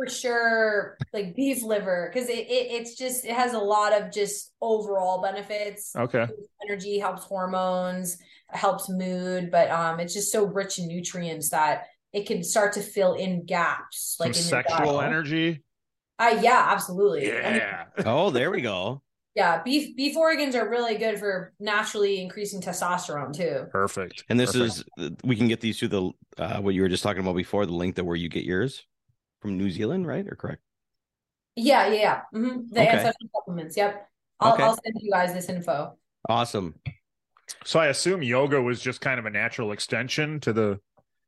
for sure like beef liver because it, it it's just it has a lot of just overall benefits. okay Energy helps hormones, helps mood, but um it's just so rich in nutrients that it can start to fill in gaps some like in sexual diet. energy Uh, yeah, absolutely. I mean, yeah [laughs] Oh, there we go. yeah, beef beef organs are really good for naturally increasing testosterone too. perfect And this Perfect. is we can get these through the uh, what you were just talking about before the link that where you get yours from New Zealand, right? Or correct? Yeah, yeah, yeah. hmm The Okay. ancestral supplements. Yep. I'll, Okay. I'll send you guys this info. Awesome. So I assume yoga was just kind of a natural extension to the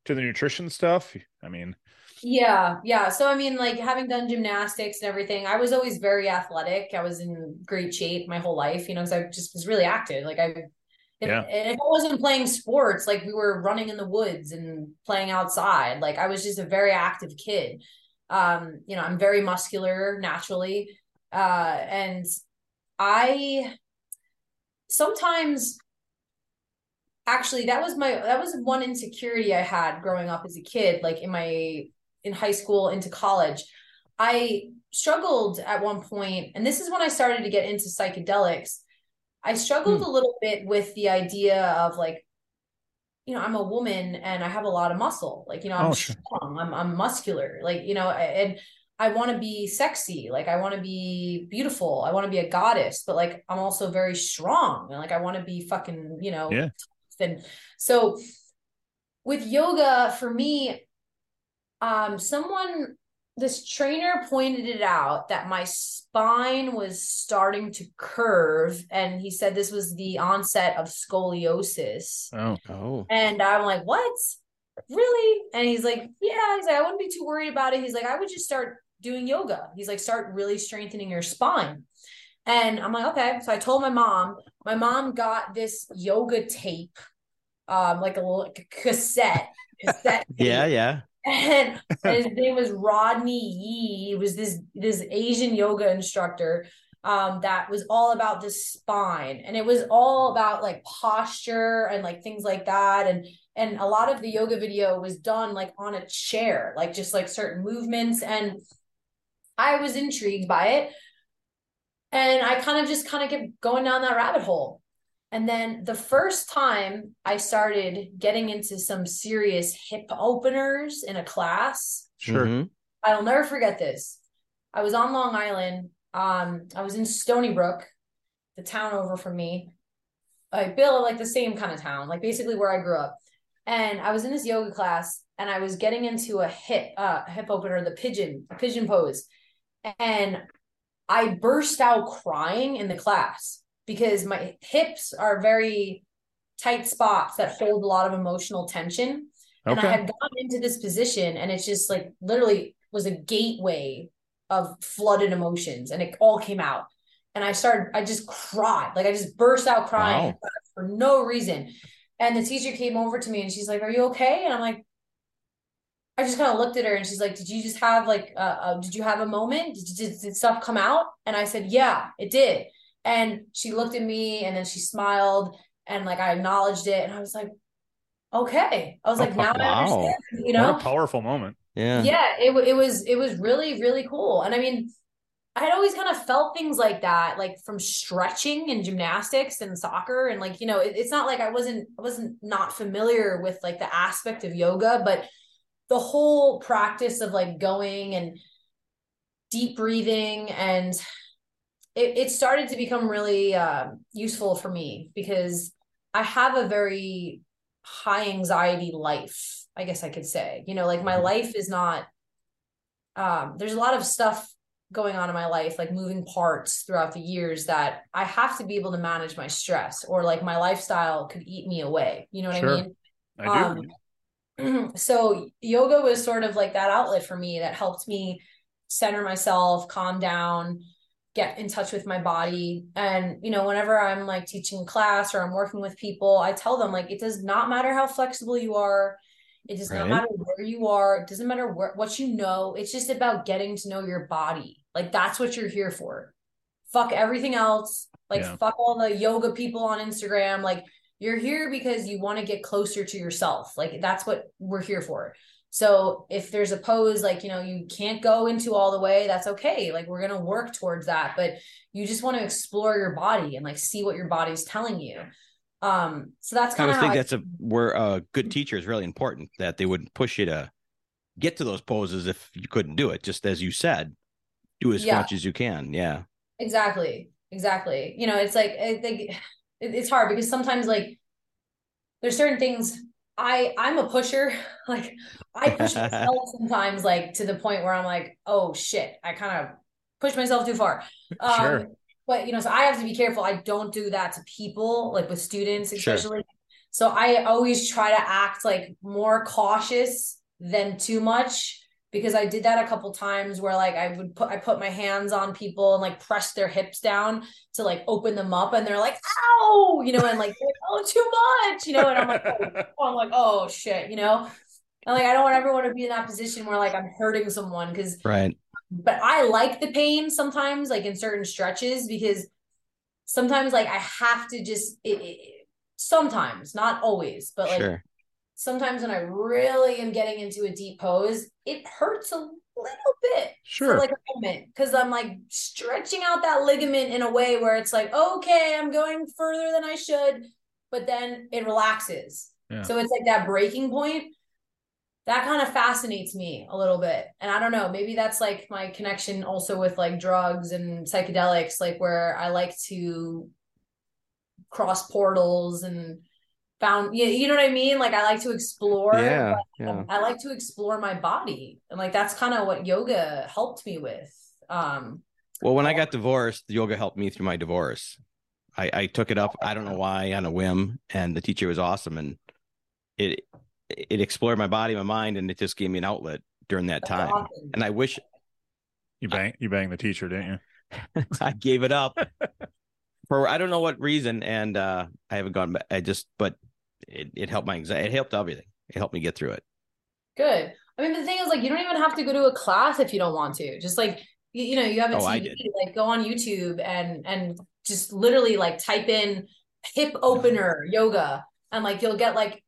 to the nutrition stuff. I mean, Yeah, yeah. So I mean, like having done gymnastics and everything, I was always very athletic. I was in great shape my whole life, you know, because I just was really active. Like I, if, Yeah. if I wasn't playing sports, like we were running in the woods and playing outside. Like I was just a very active kid. Um, you know, I'm very muscular naturally, uh, and I sometimes actually that was my that was one insecurity I had growing up as a kid, like in my in high school into college. I struggled at one point, and this is when I started to get into psychedelics. I struggled a little bit with the idea of like, you know, I'm a woman and I have a lot of muscle. Like, you know, I'm Oh, sure. strong, I'm I'm muscular, like, you know, and I want to be sexy, like I want to be beautiful, I want to be a goddess, but like I'm also very strong and like I want to be fucking, you know, Yeah. and so with yoga for me um someone this trainer pointed it out that my spine was starting to curve and he said this was the onset of scoliosis. Oh, Oh. and i'm like what? Really? And he's like yeah. He's like i wouldn't be too worried about it. He's like i would just start doing yoga. He's like start really strengthening your spine. And i'm like okay. So i told my mom. My mom got this yoga tape um like a little cassette cassette. [laughs] Yeah, yeah. And his name was Rodney Yee. He was this this Asian yoga instructor um that was all about the spine. And it was all about like posture and like things like that. And and a lot of the yoga video was done like on a chair like just like certain movements. And I was intrigued by it. And I kind of just kind of kept going down that rabbit hole and then the first time I started getting into some serious hip openers in a class, sure. Mhm. I'll never forget this. I was on Long Island. Um, I was in Stony Brook, the town over from me. I Bill, like the same kind of town, like basically where I grew up. And I was in this yoga class and I was getting into a hip uh hip opener, the pigeon, a pigeon pose. And I burst out crying in the class because my hips are very tight spots that hold a lot of emotional tension. And I had gotten into this position and it's just like literally was a gateway of flooded emotions and it all came out. And I started, I just cried. Like I just burst out crying Wow. for no reason. And the teacher came over to me and she's like, Are you okay? And I'm like, I just kind of looked at her and she's like, Did you just have like, uh, uh did you have a moment? Did, did, did stuff come out? And I said, Yeah, it did. And she looked at me and then she smiled and like I acknowledged it and I was like, Okay. I was oh, like, Now I understand, you know? What a powerful moment. Yeah. yeah it, wa- it was it was really really cool and i mean I had always kind of felt things like that, like from stretching and gymnastics and soccer. And like, you know, it, it's not like I wasn't, I wasn't not familiar with like the aspect of yoga, but the whole practice of like going and deep breathing and it, it started to become really uh, useful for me because I have a very high anxiety life, I guess I could say. You know, like my mm-hmm. life is not, um, there's a lot of stuff going on in my life, like moving parts throughout the years that I have to be able to manage my stress or like my lifestyle could eat me away. You know what sure. I mean? I do. Um, [clears throat] so yoga was sort of like that outlet for me that helped me center myself, calm down, get in touch with my body. And, you know, whenever I'm like teaching class or I'm working with people, I tell them like, it does not matter how flexible you are. It does right. not matter where you are. It doesn't matter where, what you know. It's just about getting to know your body. Like that's what you're here for. Fuck everything else. Like yeah. fuck all the yoga people on Instagram. Like you're here because you want to get closer to yourself. Like that's what we're here for. So if there's a pose like, you know, you can't go into all the way, that's okay. Like we're going to work towards that, but you just want to explore your body and like see what your body's telling you. Um, so that's kind of I think that's a where a good teacher is really important that they wouldn't push you to get to those poses if you couldn't do it. Just as you said, do as yeah. much as you can. Yeah. Exactly. Exactly. You know, it's like I think [sighs] it's hard because sometimes like there's certain things I I'm a pusher. [laughs] Like I push [laughs] myself sometimes like to the point where I'm like, oh shit, I kind of push myself too far. Um, sure. But you know, so I have to be careful. I don't do that to people, like with students, especially. Sure. So I always try to act like more cautious than too much because I did that a couple times where like I would put I put my hands on people and like press their hips down to like open them up and they're like ow! You know and like oh too much you know and I'm like oh, [laughs] oh, I'm like oh shit you know? And like I don't want everyone to be in that position where like I'm hurting someone because right. but I like the pain sometimes like in certain stretches because sometimes like I have to just it, it, sometimes not always but like sure sometimes when I really am getting into a deep pose, it hurts a little bit. Sure. for like a moment because i'm like stretching out that ligament in a way where it's like okay i'm going further than i should but then it relaxes. Yeah. so it's like that breaking point that kind of fascinates me a little bit. And i don't know maybe that's like my connection also with like drugs and psychedelics like where i like to cross portals and found you, you know what I mean? Like I like to explore. Yeah, yeah. I like to explore my body. And like that's kind of what yoga helped me with. Um well when I got divorced, yoga helped me through my divorce. I, I took it up, I don't know why, on a whim, and the teacher was awesome and it it explored my body, my mind, and it just gave me an outlet during that time. Awesome. And I wish you bang you banged the teacher, didn't you? [laughs] I gave it up. [laughs] for I don't know what reason, and uh, I haven't gone back. I just, but it, it helped my anxiety. It helped everything. It helped me get through it. Good. I mean, the thing is, like, you don't even have to go to a class if you don't want to. Just like you, you know, you have a oh, TV, like go on YouTube and and just literally like type in hip opener yoga, and like you'll get like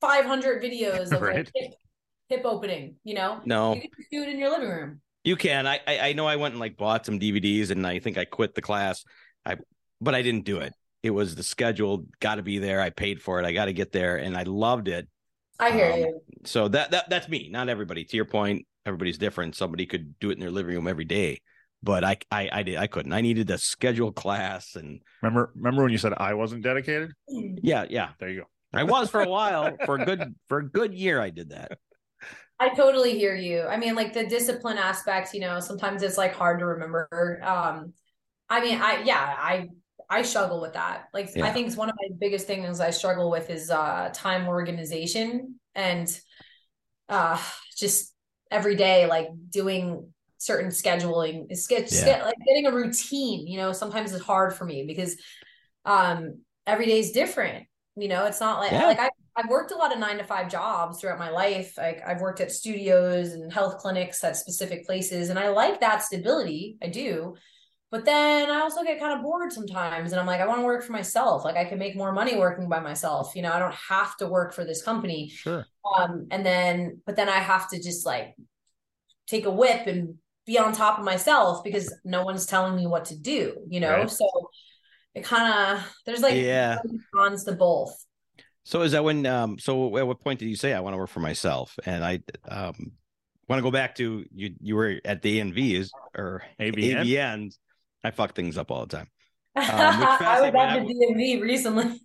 500 videos [laughs] of right. like, hip, hip opening. You know, no, you can do it in your living room. You can. I, I I know. I went and like bought some DVDs, and I think I quit the class. I but I didn't do it. It was the schedule, got to be there. I paid for it. I got to get there, and I loved it. I hear um, you. So that that that's me. Not everybody. To your point, everybody's different. Somebody could do it in their living room every day, but I I I did I couldn't. I needed a scheduled class. And remember remember when you said I wasn't dedicated? Yeah, yeah. There you go. I was for a while. For a good for a good year, I did that. I totally hear you. I mean, like the discipline aspects, you know, sometimes it's like hard to remember. Um, I mean, I yeah, I I struggle with that. Like yeah. I think it's one of my biggest things I struggle with is uh time organization and uh just every day like doing certain scheduling is get, yeah. like getting a routine, you know, sometimes it's hard for me because um every day is different. You know, it's not like yeah. like I I've worked a lot of nine to five jobs throughout my life. Like I've worked at studios and health clinics at specific places, and I like that stability. I do. But then I also get kind of bored sometimes and I'm like, I want to work for myself. Like I can make more money working by myself. You know, I don't have to work for this company. Sure. Um, and then, but then I have to just like take a whip and be on top of myself because no one's telling me what to do, you know? Right. So it kind of there's like Yeah. cons to both. So is that when um so at what point did you say I want to work for myself? And I um want to go back to you you were at the ANVs or AVN? AVNs. I fuck things up all the time. [laughs] which I was at the DMV recently.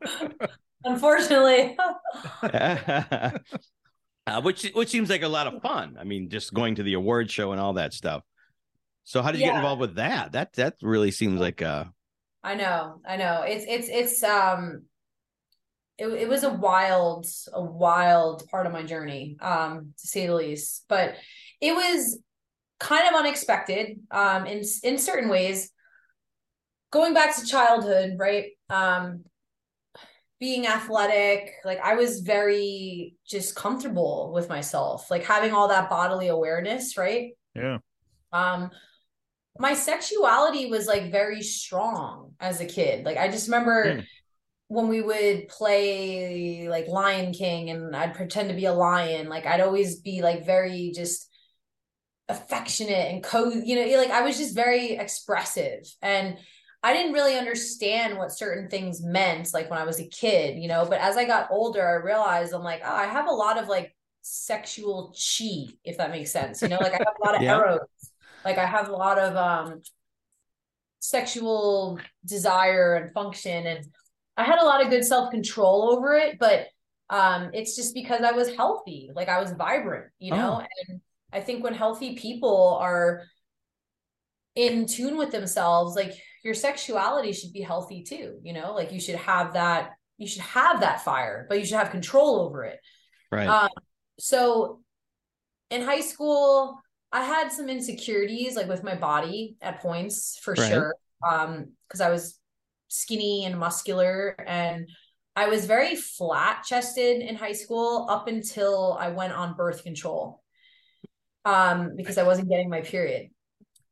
[laughs] Unfortunately. [laughs] uh, which which seems like a lot of fun. I mean, just going to the award show and all that stuff. So how did you get involved with that? That that really seems like uh I know, I know. It's it's it's um it, it was a wild, a wild part of my journey, um, to say the least. But it was kind of unexpected, um, in in certain ways. Going back to childhood, right? Um, being athletic, like I was very just comfortable with myself, like having all that bodily awareness, right? Yeah. um my sexuality was like very strong as a kid like i just remember Hmm. when we would play like lion king and i'd pretend to be a lion like i'd always be like very just affectionate and co you know like i was just very expressive. And i didn't really understand what certain things meant like when i was a kid you know but as i got older i realized i'm like oh i have a lot of like sexual chi if that makes sense you know like i have a lot of [laughs] Yeah. Eros. Like i have a lot of um sexual desire and function and i had a lot of good self-control over it but um it's just because i was healthy like i was vibrant you know and i think when healthy people are in tune with themselves like your sexuality should be healthy too you know like you should have that you should have that fire but you should have control over it right. um, so in high school, I had some insecurities like with my body at points for Right. sure. Um, because I was skinny and muscular and I was very flat chested in high school up until I went on birth control. Um, because I wasn't getting my period.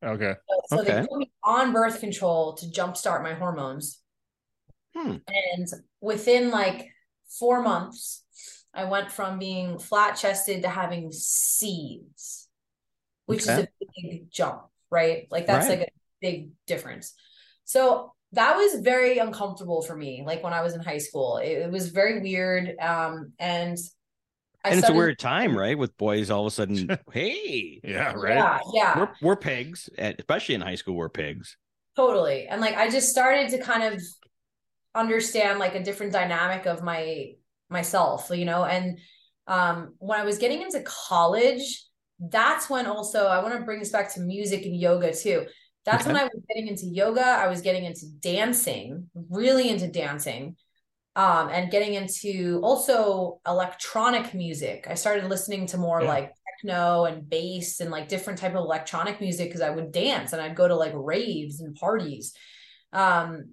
Okay. So, so they put me on birth control to jumpstart my hormones. Hmm. And within like four months, I went from being flat chested to having seeds, which is a big jump, right? Like that's Right. like a big difference. So that was very uncomfortable for me. Like when I was in high school, it, it was very weird. Um, and I and it's a weird time, right? With boys all of a sudden, [laughs] hey, Yeah. Right. Yeah, yeah. we're we're pigs, especially in high school, we're pigs. Totally. And like I just started to kind of understand like a different dynamic of my myself, you know, and um when I was getting into college, that's when also I want to bring this back to music and yoga too. That's when I was getting into yoga, I was getting into dancing, really into dancing. Um and getting into also electronic music. I started listening to more Yeah. like techno and bass and like different type of electronic music because I would dance and I'd go to like raves and parties. Um,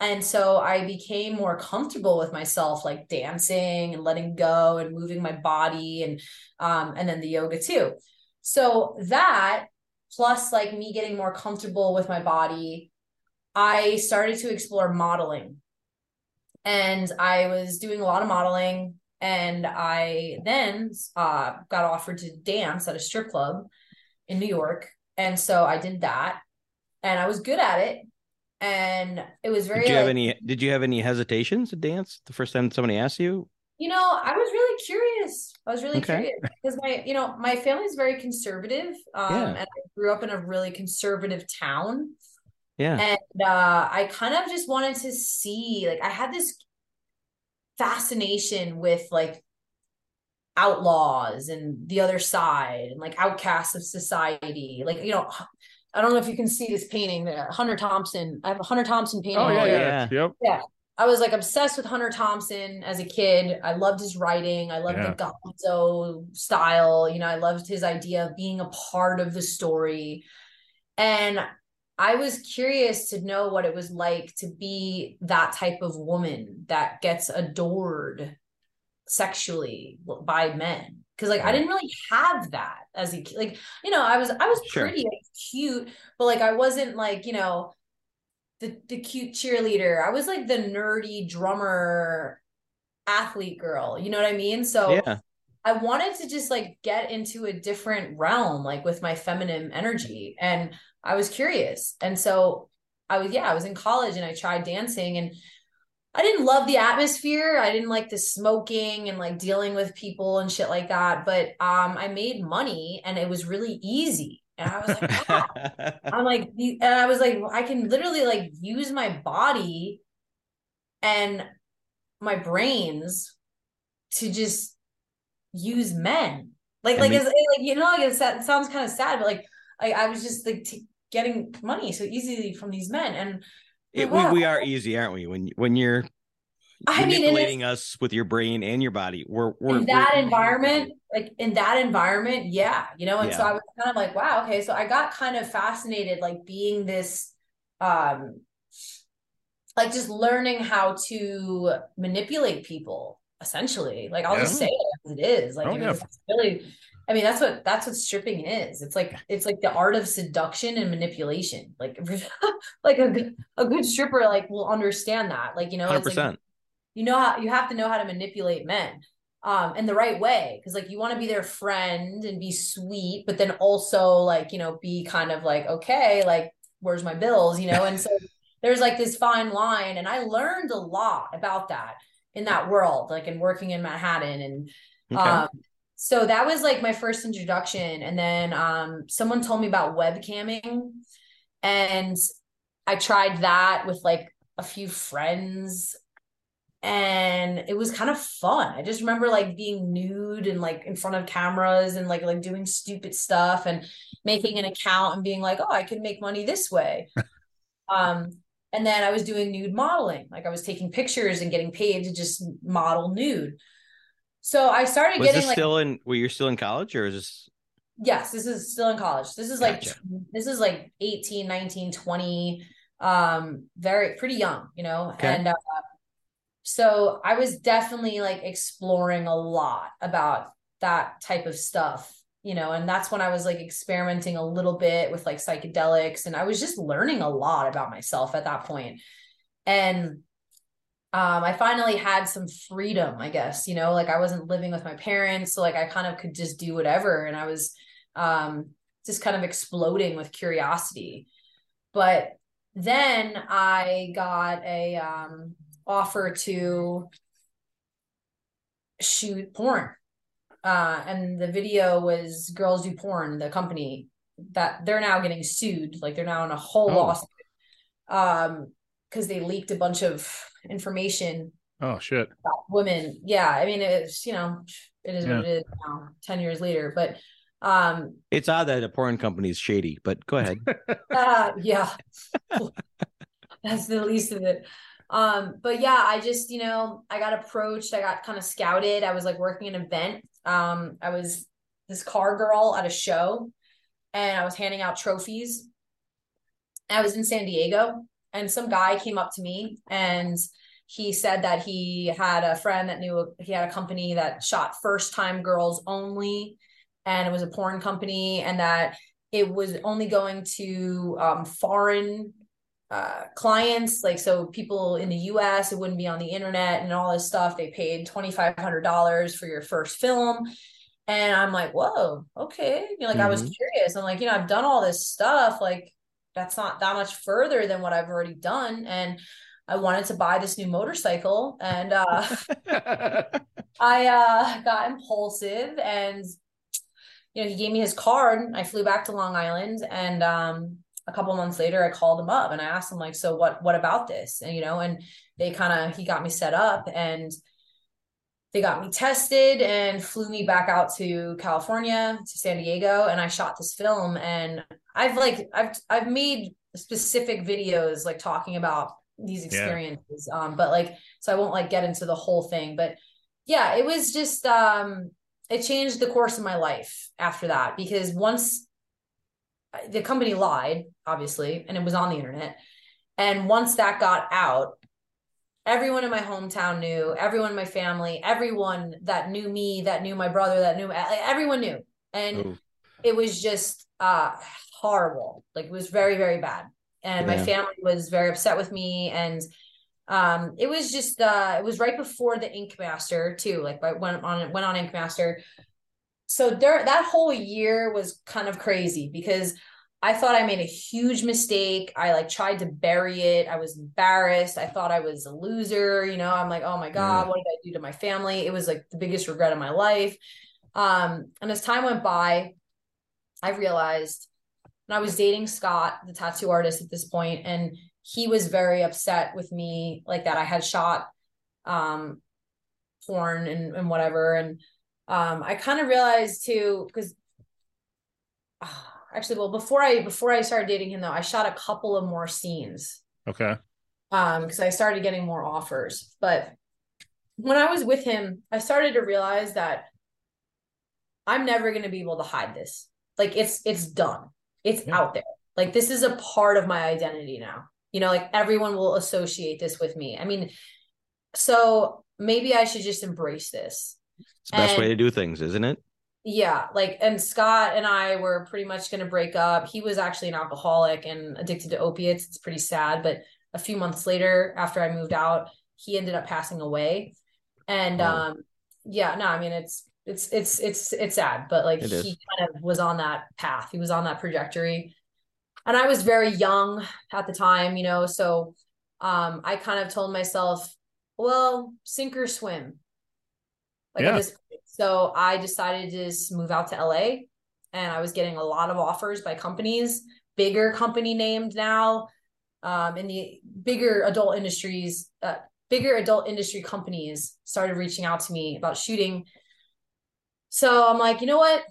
and so I became more comfortable with myself, like dancing and letting go and moving my body and um, and then the yoga too. So that plus like me getting more comfortable with my body, I started to explore modeling. And I was doing a lot of modeling and I then uh, got offered to dance at a strip club in New York. And so I did that and I was good at it. And it was very Did you have any? Did you have any hesitations to dance the first time somebody asked you? you know, I was really curious. I was really Okay. curious because my, you know, my family is very conservative. Um, Yeah. and I grew up in a really conservative town. Yeah, And uh, I kind of just wanted to see, like, I had this fascination with like outlaws and the other side and like outcasts of society. Like, you know, I don't know if you can see this painting there. Hunter Thompson. I have a Hunter Thompson painting. Oh yeah. Oh, Yeah. yeah. Yep. I was like obsessed with Hunter Thompson as a kid. I loved his writing. I loved Yeah. the Gonzo style. You know, I loved his idea of being a part of the story. And I was curious to know what it was like to be that type of woman that gets adored sexually by men. Cause like I didn't really have that as a kid. Like, you know, I was I was Sure. pretty was cute, but like I wasn't like, you know, the the cute cheerleader. I was like the nerdy drummer athlete girl. You know what I mean? So yeah. I wanted to just like get into a different realm, like with my feminine energy. And I was curious. And so I was, yeah, I was in college and I tried dancing and I didn't love the atmosphere. I didn't like the smoking and like dealing with people and shit like that. But um, I made money and it was really easy. And I was like, wow. [laughs] I'm like, and I was like, I can literally like use my body and my brains to just use men. Like, like, it's, like, you know, like it sounds kind of sad, but like, I, I was just like t- getting money so easily from these men. And it, wow. we, we are easy, aren't we? When, when you're I manipulating mean, us with your brain and your body, we're, we're in that we're, environment, like in that environment. Yeah. You know, and yeah. so I was kind of like, wow, okay. So I got kind of fascinated, like being this, um, like just learning how to manipulate people essentially. Like I'll yeah. just say it as it is. Like oh, yeah. it's really I mean that's what that's what stripping is. It's like it's like the art of seduction and manipulation. Like [laughs] like a good a good stripper like will understand that. Like you know, 100%. Like, you know how you have to know how to manipulate men um in the right way because like you want to be their friend and be sweet but then also like you know be kind of like okay like where's my bills you know and so [laughs] there's like this fine line and i learned a lot about that in that world, like in working in Manhattan. And okay. um, so that was like my first introduction. And then um, someone told me about webcamming. And I tried that with like a few friends and it was kind of fun. I just remember like being nude and like in front of cameras and like like doing stupid stuff and making an account and being like, oh, I can make money this way. [laughs] um, and then I was doing nude modeling. Like I was taking pictures and getting paid to just model nude. So I started was getting this like still in were you still in college or is this Yes, this is still in college. This is gotcha. like this is like 18, 19, 20 um very pretty young, you know. Okay. And uh, so I was definitely like exploring a lot about that type of stuff you know and that's when i was like experimenting a little bit with like psychedelics and i was just learning a lot about myself at that point and um, I finally had some freedom, I guess, you know, like I wasn't living with my parents. So like I kind of could just do whatever. And I was um, just kind of exploding with curiosity. But then I got a um, offer to shoot porn uh, and the video was Girls Do Porn, the company that they're now getting sued. Like they're now in a whole oh. lawsuit um, because they leaked a bunch of information. Oh shit! women. Yeah, I mean it's you know it is yeah. what it is now. Ten years later, but um, it's odd that a porn company is shady. But go ahead. [laughs] uh, yeah, [laughs] that's the least of it. Um, but yeah, I just, you know, I got approached, I got kind of scouted. I was like working an event um, I was this car girl at a show and I was handing out trophies. I was in San Diego and some guy came up to me and he said that he had a friend that knew he had a company that shot first time girls only and it was a porn company and that it was only going to um, foreign uh, clients. Like so people in the us it wouldn't be on the internet and all this stuff. They paid $2500 for your first film. And i'm like whoa okay. You know, like mm-hmm. i was mm-hmm. curious. I'm like you know i've done all this stuff. Like that's not that much further than what i've already done and i wanted to buy this new motorcycle and uh [laughs] i uh got impulsive and you know he gave me his card. I flew back to long island and um a couple months later i called him up and i asked him like so what what about this? And you know and they kind of he got me set up and they got me tested and flew me back out to california to san diego and i shot this film and i've like i've i've made specific videos like talking about these experiences yeah. um but like so i won't like get into the whole thing but yeah it was just um it changed the course of my life after that because once the company lied, obviously, and it was on the internet. And once that got out, everyone in my hometown knew, everyone in my family, everyone that knew me, that knew my brother, that knew everyone knew. And Ooh. it was just uh horrible. Like it was very, very bad. And yeah. my family was very upset with me. And Um, it was just uh, it was right before the Ink Master too. Like I went on went on Ink Master. So there, that whole year was kind of crazy because I thought I made a huge mistake. I like tried to bury it. I was embarrassed. I thought I was a loser. You know, I'm like, oh my God, mm. what did I do to my family? It was like the biggest regret of my life. Um, and as time went by, I realized, and I was dating Scott, the tattoo artist at this point, and he was very upset with me, like that I had shot um porn and, and whatever. And um I kind of realized too, because uh, actually well before I before I started dating him though, I shot a couple of more scenes. Okay. Um, because I started getting more offers. But when I was with him, I started to realize that I'm never going to be able to hide this. Like it's it's done. It's yeah. out there. Like this is a part of my identity now. You know, like everyone will associate this with me. I mean, so maybe I should just embrace this. It's the best and, way to do things, isn't it? Yeah, like and Scott and I were pretty much going to break up. He was actually an alcoholic and addicted to opiates. It's pretty sad, but a few months later after I moved out, he ended up passing away. And um yeah, no, I mean it's it's it's it's it's sad, but like he kind of was on that path. He was on that trajectory. And I was very young at the time, you know, so um I kind of told myself, well, sink or swim. Like yeah. this, so I decided to just move out to LA and I was getting a lot of offers by companies, bigger company named now, um, in the bigger adult industries, uh, bigger adult industry companies started reaching out to me about shooting so I'm like, you know what?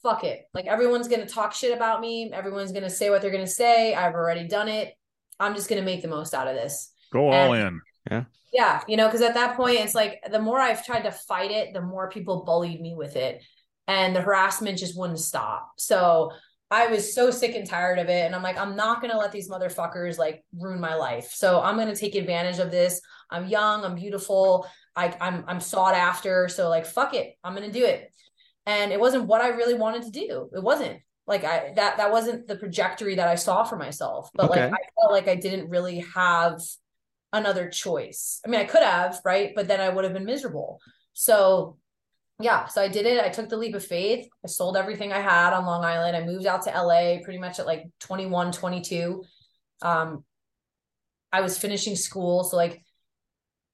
Fuck it. Like everyone's going to talk shit about me. Everyone's going to say what they're going to say. I've already done it. I'm just going to make the most out of this. Go all in. Yeah. Yeah. You know, because at that point, it's like the more I've tried to fight it, the more people bullied me with it. And the harassment just wouldn't stop. So I was so sick and tired of it. And I'm like, I'm not going to let these motherfuckers like ruin my life. So I'm going to take advantage of this. I'm young, I'm beautiful, I, I'm I'm sought after. So like, fuck it, I'm gonna do it. And it wasn't what I really wanted to do. It wasn't like I that that wasn't the trajectory that I saw for myself. But okay. like I felt like I didn't really have another choice. I mean, I could have, right? But then I would have been miserable. So yeah, so I did it. I took the leap of faith. I sold everything I had on Long Island. I moved out to LA pretty much at like 21, 22. Um, I was finishing school. So like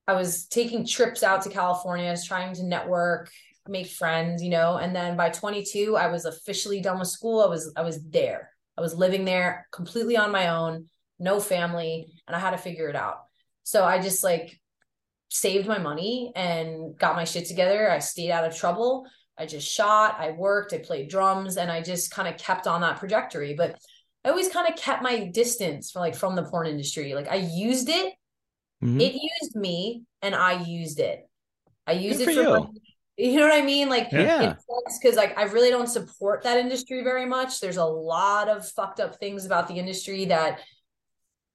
I was taking trips out to California, I was trying to network, make friends, you know. And then by 22, I was officially done with school. I was I was there. I was living there completely on my own, no family, and I had to figure it out. So I just like saved my money and got my shit together. I stayed out of trouble. I just shot, I worked, I played drums, and I just kind of kept on that trajectory. But I always kind of kept my distance from like from the porn industry. Like I used it Mm-hmm. It used me and I used it. I used Good it for, for you. you know what I mean? Like, yeah, because like I really don't support that industry very much. There's a lot of fucked up things about the industry that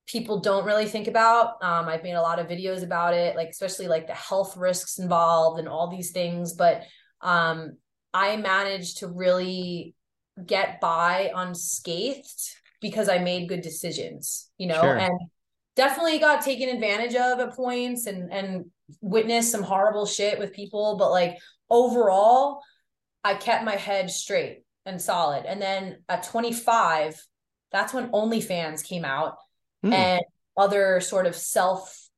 people don't really think about. Um, I've made a lot of videos about it, like especially like the health risks involved and all these things. But um, I managed to really get by unscathed because I made good decisions, you know, sure. and definitely got taken advantage of at points and and witnessed some horrible shit with people but like overall i kept my head straight and solid and then at 25 that's when onlyfans came out mm. and other sort of self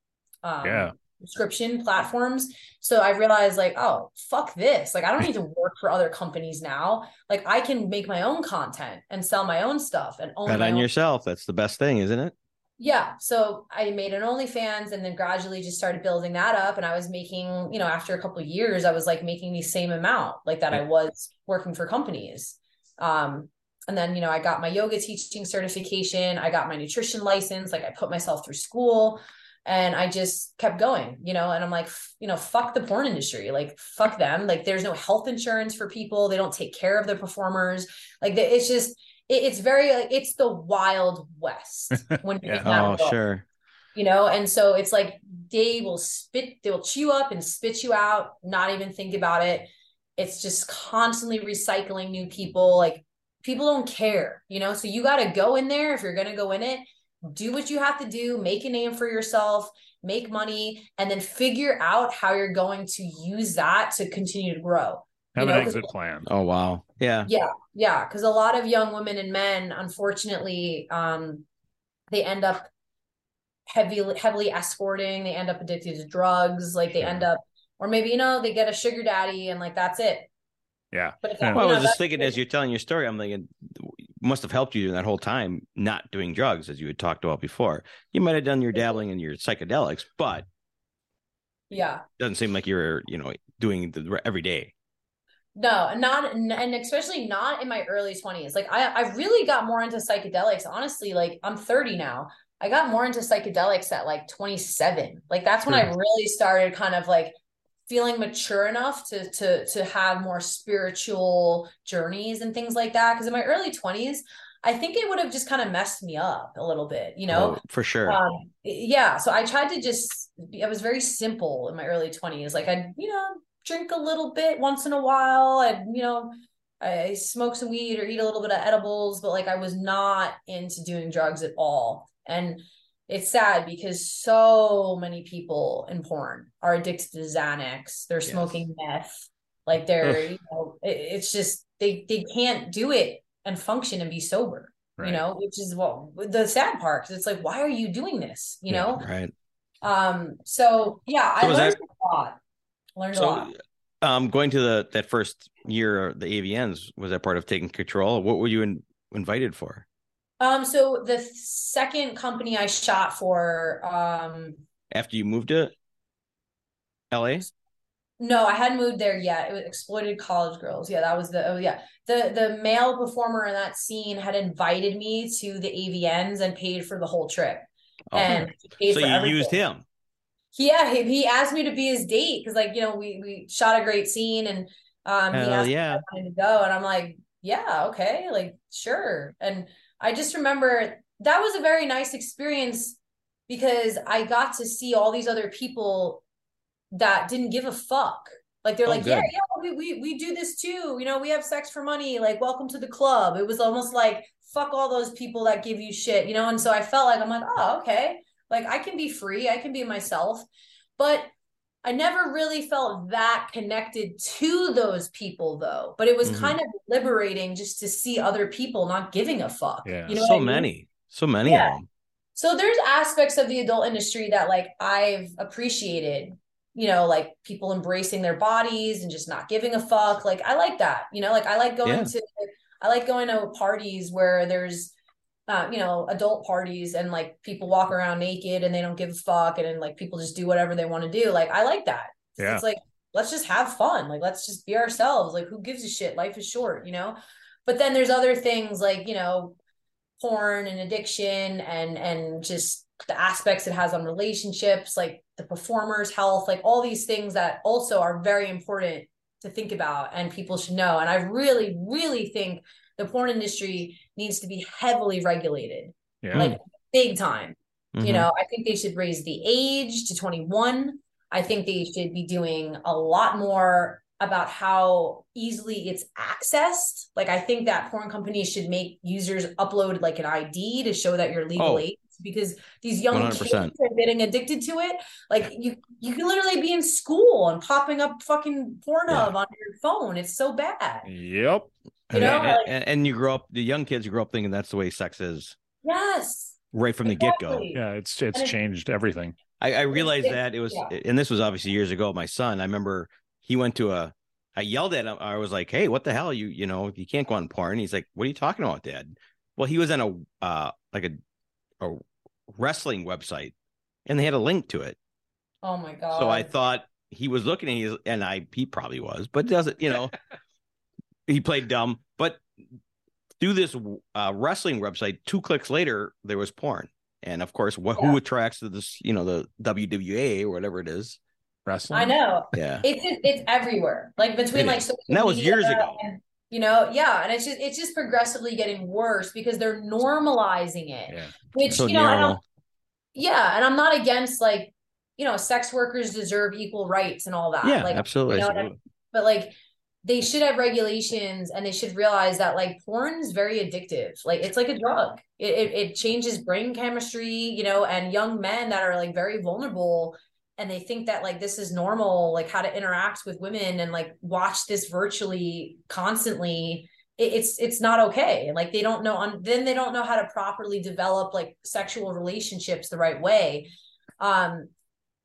um, yeah. subscription platforms. So i realized like oh fuck this. Like i don't need to work for other companies now. Like i can make my own content and sell my own stuff and own Bet on yourself. That's the best thing isn't it? Yeah. So i made an onlyfans and then gradually just started building that up. And i was making you know after a couple years i was like making the same amount like that i was working for companies. Um and then you know i got my yoga teaching certification i got my nutrition license like i put myself through school and i just kept going you know? And i'm like you know fuck the porn industry like fuck them like there's no health insurance for people they don't take care of the performers. Like it's just it, it's very like it's the wild west [laughs] when you're yeah. oh sure. you know? And so it's like they will spit they will chew up and spit you out not even think about it. It's just constantly recycling new people like people don't care you know so you got to go in there if you're going to go in it do what you have to do, make a name for yourself, make money, and then figure out how you're going to use that to continue to grow. Have You an exit plan. Oh wow. Yeah. Yeah, yeah, because a lot of young women and men, unfortunately, um, they end up heavily heavily escorting. They end up addicted to drugs. Like they Sure. end up, or maybe you know they get a sugar daddy and like that's it. Yeah. But if Yeah. that, Well, I you know, was just thinking as you're telling your story, I'm thinking must have helped you during that whole time not doing drugs as you had talked about before. You might have done your dabbling in your psychedelics, but yeah. it doesn't seem like you're, you know, doing the every day. No, not and especially not in my early 20s. Like I I really got more into psychedelics. Honestly, like I'm 30 now. I got more into psychedelics at like 27. Like that's when I hmm. really started kind of like feeling mature enough to to to have more spiritual journeys and things like that. Because in my early 20s, I think it would have just kind of messed me up a little bit, you know? Oh, for sure. um yeah so i tried to just i was very simple in my early 20s like i'd you know drink a little bit once in a while i'd you know i smoke some weed or eat a little bit of edibles but like i was not into doing drugs at all and it's sad because so many people in porn are addicted to xanax they're Yes. smoking meth like they're you know it, it's just they they can't do it and function and be sober Right. you know which is what the sad part 'cause it's like why are you doing this you Yeah, know right. um so yeah i So was learned that- a lot learned a lot um going to the that first year the AVNs, was that part of taking control? What were you in, invited for? Um so the second company i shot for um After you moved to LA? no i hadn't moved there yet it was exploited college girls yeah that was the oh yeah the the male performer in that scene had invited me to the avns and paid for the whole trip Oh, and so you everything. used him. yeah he, he asked me to be his date because like you know we we shot a great scene and um he asked yeah. me if I wanted to go and I'm like yeah okay like sure and I just remember that was a very nice experience because I got to see all these other people that didn't give a fuck. Like they're Oh, like yeah yeah we, we we do this too. You know we have sex for money. Like welcome to the club. It was almost like fuck all those people that give you shit you know? And so I felt like I'm like oh okay. Like I can be free, I can be myself. But I never really felt that connected to those people though. But it was Mhm. kind of liberating just to see other people not giving a fuck. Yeah. You know so I mean? many. So many Yeah. of them. So there's aspects of the adult industry that like I've appreciated, you know, like people embracing their bodies and just not giving a fuck. Like I like that, you know, like I like going Yeah. to I like going to parties where there's uh, you know, adult parties and like people walk around naked and they don't give a fuck and then like people just do whatever they want to do. Like I like that. Yeah. It's like let's just have fun. Like let's just be ourselves. Like who gives a shit? Life is short, you know? But then there's other things like, you know, porn and addiction and and just the aspects it has on relationships, like the performer's health, like all these things that also are very important to think about and people should know. And I really, really think the porn industry needs to be heavily regulated, Yeah. like big time. Mhm. You know, I think they should raise the age to 21. I think they should be doing a lot more about how easily it's accessed. Like, I think that porn companies should make users upload like an ID to show that you're legal Oh. age because these young kids 100%. are getting addicted to it. Like, you you can literally be in school and popping up fucking Pornhub on your phone. It's so bad. Yep. You And, know, and, like- and- and you grow up, the young kids grow up thinking that's the way sex is Yes. right from the get go. Yeah. It's it's And it- changed everything. I, I realized it- that it was, yeah. and this was obviously years ago. My son, I remember he went to a, I yelled at him. I was like, "Hey, what the hell? You, you know, you can't go on porn." He's like, "What are you talking about, Dad?" Well, he was on a, uh, like a, a wrestling website, and they had a link to it. Oh my God. So I thought he was looking at his, and I he probably was, but doesn't you know [laughs] he played dumb. But through this uh, wrestling website, two clicks later there was porn, and of course, what Yeah. who attracts to this you know the WWA or whatever it is? Wrestling. I know. Yeah, It's it's everywhere. Like between It like social that was years ago. and, you know, yeah, and it's just it's just progressively getting worse because they're normalizing it. Yeah. Which so you know, I narrow. don't, yeah, and I'm not against like you know, sex workers deserve equal rights and all that. Yeah, like absolutely. you know what I mean? but like they should have regulations and they should realize that like porn is very addictive. Like it's like a drug. It, it, it changes brain chemistry you know and young men that are like very vulnerable and they think that like this is normal like how to interact with women and like watch this virtually constantly. It, it's it's not okay. Like they don't know on then they don't know how to properly develop like sexual relationships the right way. Um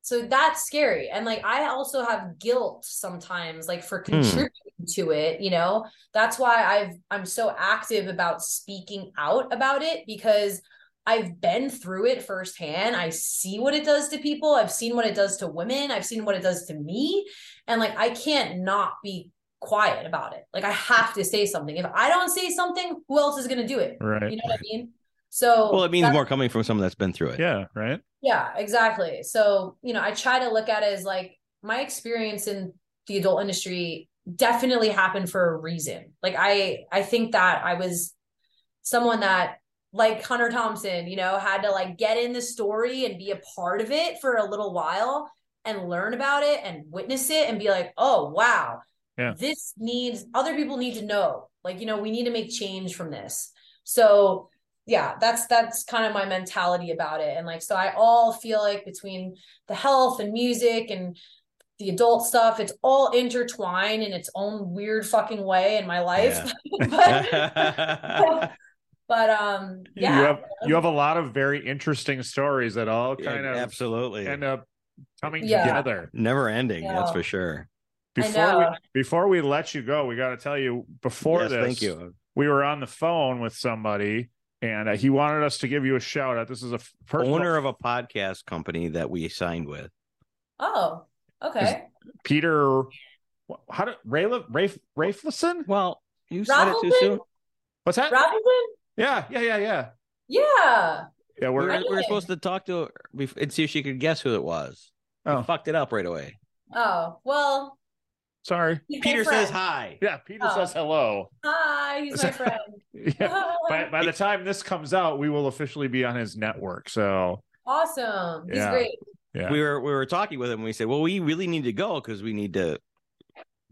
so that's scary. And like i also have guilt sometimes like for contributing hmm. to it you know? That's why i've i'm so active about speaking out about it because i've been through it firsthand. I see what it does to people. I've seen what it does to women. I've seen what it does to me. And like i can't not be quiet about it. Like i have to say something. If i don't say something who else is going to do it? Right you know what i mean? So well it means more coming from someone that's been through it. Yeah right yeah, exactly. So, you know, I try to look at it as like my experience in the adult industry definitely happened for a reason. Like I I think that I was someone that like Hunter Thompson, you know, had to like get in the story and be a part of it for a little while and learn about it and witness it and be like, "Oh, wow. Yeah. This needs other people need to know. Like, you know, we need to make change from this." So, yeah that's that's kind of my mentality about it. And like so i all feel like between the health and music and the adult stuff it's all intertwined in its own weird fucking way in my life. Yeah. [laughs] but, [laughs] but um yeah. You have you have a lot of very interesting stories that all kind yeah, of absolutely. end up coming Yeah. together. Never ending Yeah. that's for sure. Before we, before we let you go we got to tell you before Yes, this thank you. we were on the phone with somebody and uh, he wanted us to give you a shout out. This is a personal owner of a podcast company that we signed with. Oh okay. Peter how did ray ray rayflison well you said it too soon. What's that? Robinson yeah yeah yeah yeah. Yeah. Yeah we we're were, we were supposed to talk to her and see if she could guess who it was. Oh oh. fucked it up right away. Oh well sorry. He's peter says hi. Yeah peter Oh. says hello. Hi he's my [laughs] friend. Yeah. By, by the time this comes out we will officially be on his network so. Awesome. He's Yeah. great. Yeah. We were we were talking with him and we said well we really need to go because we need to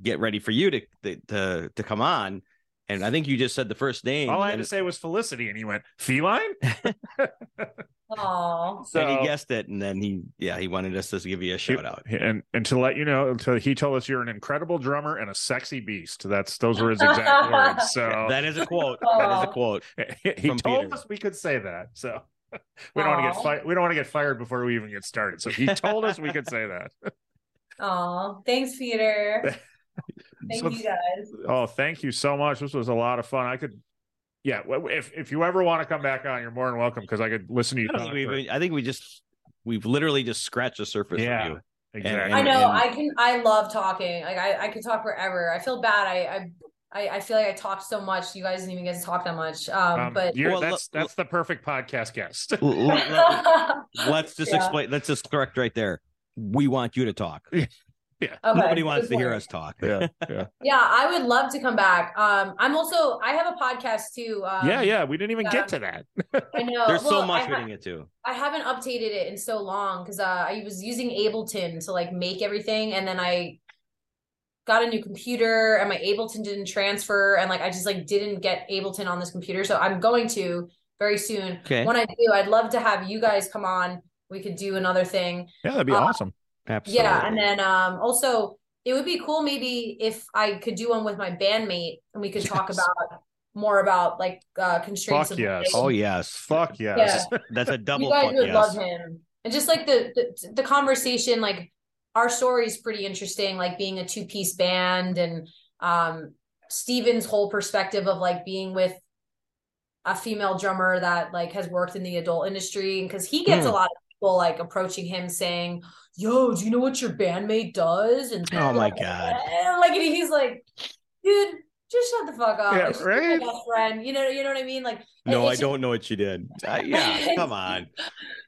get ready for you to to to come on. And i think you just said the first name all i had and, to say was felicity and he went feline [laughs] [laughs] oh so and he guessed it and then he yeah he wanted us to give you a shout out and and to let you know until he told us you're an incredible drummer and a sexy beast. That's those were his exact [laughs] words so. That is a quote. That is a quote he from told Peter. us we could say that so. [laughs] We don't want to get fired we don't want to get fired before we even get started so he told us we could say that. [laughs] Oh thanks peter. Thank So- you guys. Oh thank you so much. This was a lot of fun. I could yeah if if you ever want to come back on you're more than welcome because i could listen to you I, think for- we, I think we just we've literally just scratched the surface Yeah. of you exactly I And- know. and- I can. I love talking. Like I, I could talk forever. I feel bad. I, I, I, I feel like I talked so much. You guys didn't even get to talk that much. Um, um, but you're, Well, that's look- that's the perfect podcast guest L- l- l- [laughs] let's just Yeah. explain let's just correct right there we want you to talk Okay, nobody wants to hear us talk yeah [laughs] yeah Yeah, I would love to come back. Um, I'm also. I have a podcast too. Um, yeah yeah we didn't even yeah. get to that [laughs] I know. there's Well, so much I we ha- didn't get to I haven't updated it in so long because uh, I was using Ableton to like make everything, and then I got a new computer, and my Ableton didn't transfer, and like I just like didn't get Ableton on this computer. So I'm going to very soon. Okay. When I do, I'd love to have you guys come on. We could do another thing. yeah that'd be Uh, awesome absolutely Yeah, and then um also it would be cool maybe if I could do one with my bandmate and we could talk about more about like uh constraints. Fuck of yes. oh yes fuck yes [laughs] that's a double. you double guys fuck would yes love him and just like the, the the conversation like our story is pretty interesting like being a two-piece band and um steven's whole perspective of like being with a female drummer that like has worked in the adult industry because he gets Hmm. a lot of people like approaching him saying yo do you know what your bandmate does and Oh my [laughs] God. and, like and he's like dude just shut the fuck up Yeah, right? my best friend you know you know what i mean like no i just- don't know what she did [laughs] Uh, yeah come on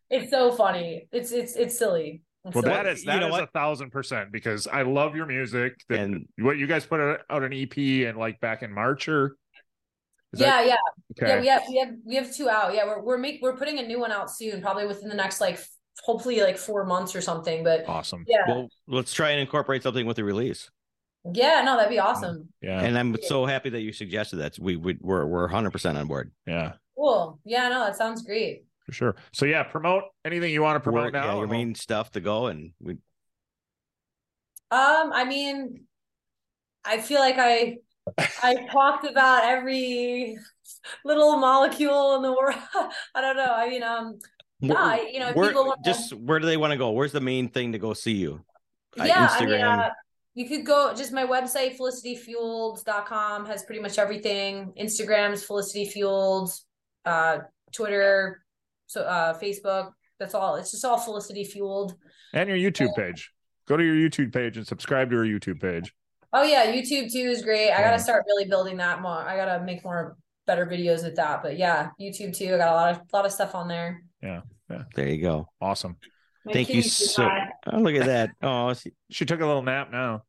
it's so funny. It's it's it's silly. It's well silly. that is You that know is what? a thousand percent because i love your music the, and what you guys put out an ep and like back in march or is yeah, that- yeah, okay yeah. We have we have we have two out. Yeah, we're we're make we're putting a new one out soon, probably within the next like hopefully like four months or something. But awesome yeah, well let's try and incorporate something with the release Yeah, no, that'd be awesome. Yeah. And I'm so happy that you suggested that. We we we're we're 100 percent on board. yeah. Cool. Yeah, no, that sounds great. For sure. So yeah, promote anything you want to promote Where- now. yeah, your and main stuff to go, and we Um, I mean, I feel like I I talked about every little molecule in the world. [laughs] I don't know. I mean, um, no, Where- I, you know, where, people want just where do they want to go? Where's the main thing to go see you? Yeah, I mean, Instagram. uh, you could go just my website, felicityfueled.com has pretty much everything. Instagram's Felicity Fueled, uh, Twitter, so uh, Facebook. That's all. It's just all Felicity Fueled. and your YouTube page. Go to your YouTube page and subscribe to our YouTube page. Oh yeah, YouTube too is great. I gotta start really building that more. I gotta make more better videos with that. But yeah, YouTube too. I got a lot of lot of stuff on there. Yeah. yeah. There you go. Awesome. My Thank you so. Oh, look at that. [laughs] Oh, see- She took a little nap now.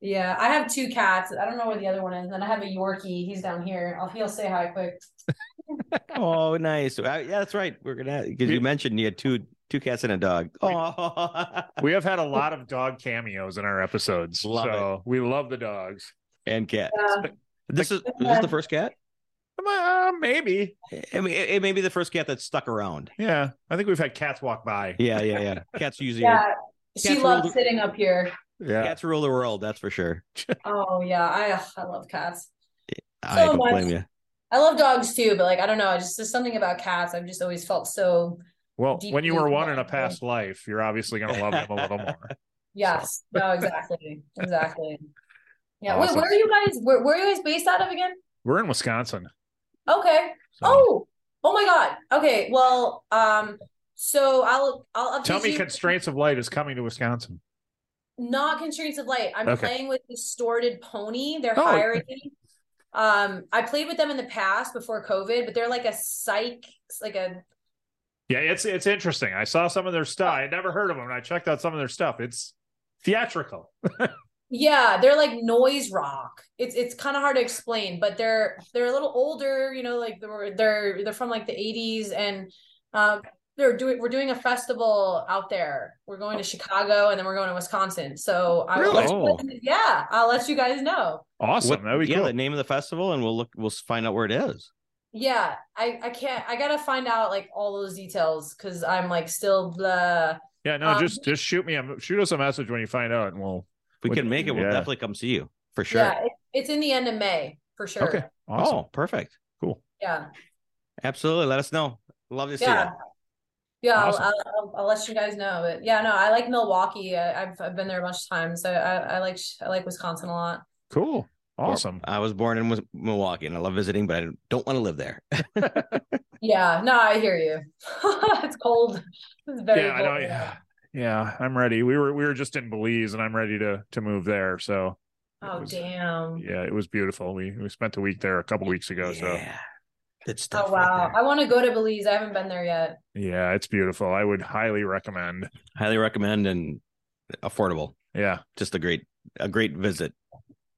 Yeah, I have two cats. I don't know where the other one is. And then I have a Yorkie. He's down here. I'll he'll say hi quick. [laughs] oh, nice. Uh, yeah, that's right. We're gonna because you mentioned you had two two cats and a dog. Oh, [laughs] We have had a lot of dog cameos in our episodes. Love so we love the dogs. and cats. Yeah. This is is this the first cat? Uh, maybe. I mean, it, it may be the first cat that stuck around. Yeah. I think we've had cats walk by. Yeah, yeah, yeah. Cats [laughs] usually Yeah. She loves rule- sitting up here. Yeah. cats rule the world. That's for sure. [laughs] Oh yeah, I I love cats. I So don't much. blame you. I love dogs too, but like I don't know, just there's something about cats. I've just always felt so Well, when you were one in a past life, you're obviously going to love them a little more. [laughs] yes. No, exactly. Exactly. [laughs] Yeah. Wait, where are you guys where, where are you guys based out of again? We're in Wisconsin. Okay. so- Oh, oh my God. Okay. Well, um, so I'll I'll Tell me you. Constraints of Light is coming to Wisconsin. Not Constraints of Light. I'm Okay. playing with Distorted Pony. They're Oh. hiring me. Um, I played with them in the past before COVID, but they're like a psych, like a Yeah, it's it's interesting. I saw some of their stuff. I had never heard of them, and I checked out some of their stuff. It's theatrical. [laughs] yeah, they're like noise rock. It's it's kind of hard to explain, but they're they're a little older, you know, like they're they're they're from like the 80s and um they're doing we're doing a festival out there. We're going to Chicago and then we're going to Wisconsin. So I Really? Oh. yeah, I'll let you guys know. Awesome. What- That'd be yeah, cool. the name of the festival, and we'll look. We'll find out where it is. Yeah, I I can't I gotta find out like all those details because I'm like still blah. yeah, no, um, just just shoot me a shoot us a message when you find out, and we'll. If we can make it, we'll yeah. definitely come see you for sure. Yeah, it, it's in the end of May for sure. Okay. Awesome. Oh, perfect. Cool. Yeah, Absolutely. Let us know. Love to see yeah. you. Yeah, Awesome. I'll, I'll, I'll, I'll let you guys know. But yeah, no, I like Milwaukee. I, I've I've been there a bunch of times. I, I I like I like Wisconsin a lot. Cool. Awesome. I was born in Milwaukee, and I love visiting, but I don't want to live there. [laughs] Yeah, no, I hear you. [laughs] it's cold. It's very yeah, I know. Yeah, yeah. I'm ready. We were we were just in Belize, and I'm ready to to move there. So Oh was- damn. yeah, it was beautiful. We we spent a week there a couple weeks ago. So yeah, good oh, stuff. Oh wow. there. I want to go to Belize. I haven't been there yet. yeah, it's beautiful. I would highly recommend. Highly recommend and affordable. Yeah. Just a great, a great visit.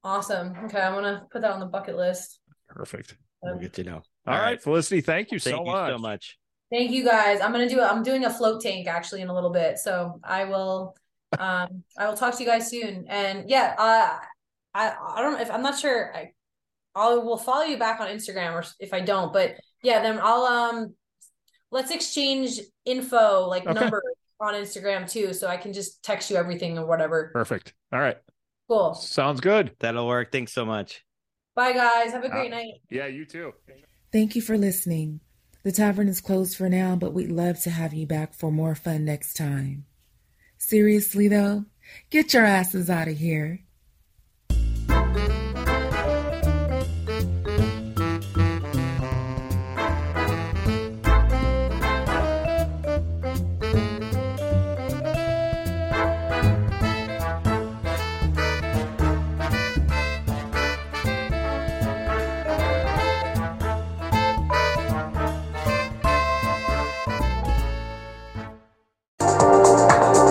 Awesome. Okay, I'm gonna put that on the bucket list. Perfect. We'll get to know. All right, Felicity. Thank you Thank so you much. so much. Thank you guys. I'm gonna do I'm doing a float tank actually in a little bit. So I will um I will talk to you guys soon. And yeah, uh I I don't if I'm not sure I I will follow you back on Instagram or if I don't, but yeah, then I'll um let's exchange info like Okay. numbers on Instagram too, so I can just text you everything or whatever. Perfect. All right. Cool. Sounds good. That'll work. Thanks so much. Bye guys. Have a great Uh, night. Yeah, you too. Thank you for listening. The tavern is closed for now, but we'd love to have you back for more fun next time. Seriously, though, get your asses out of here.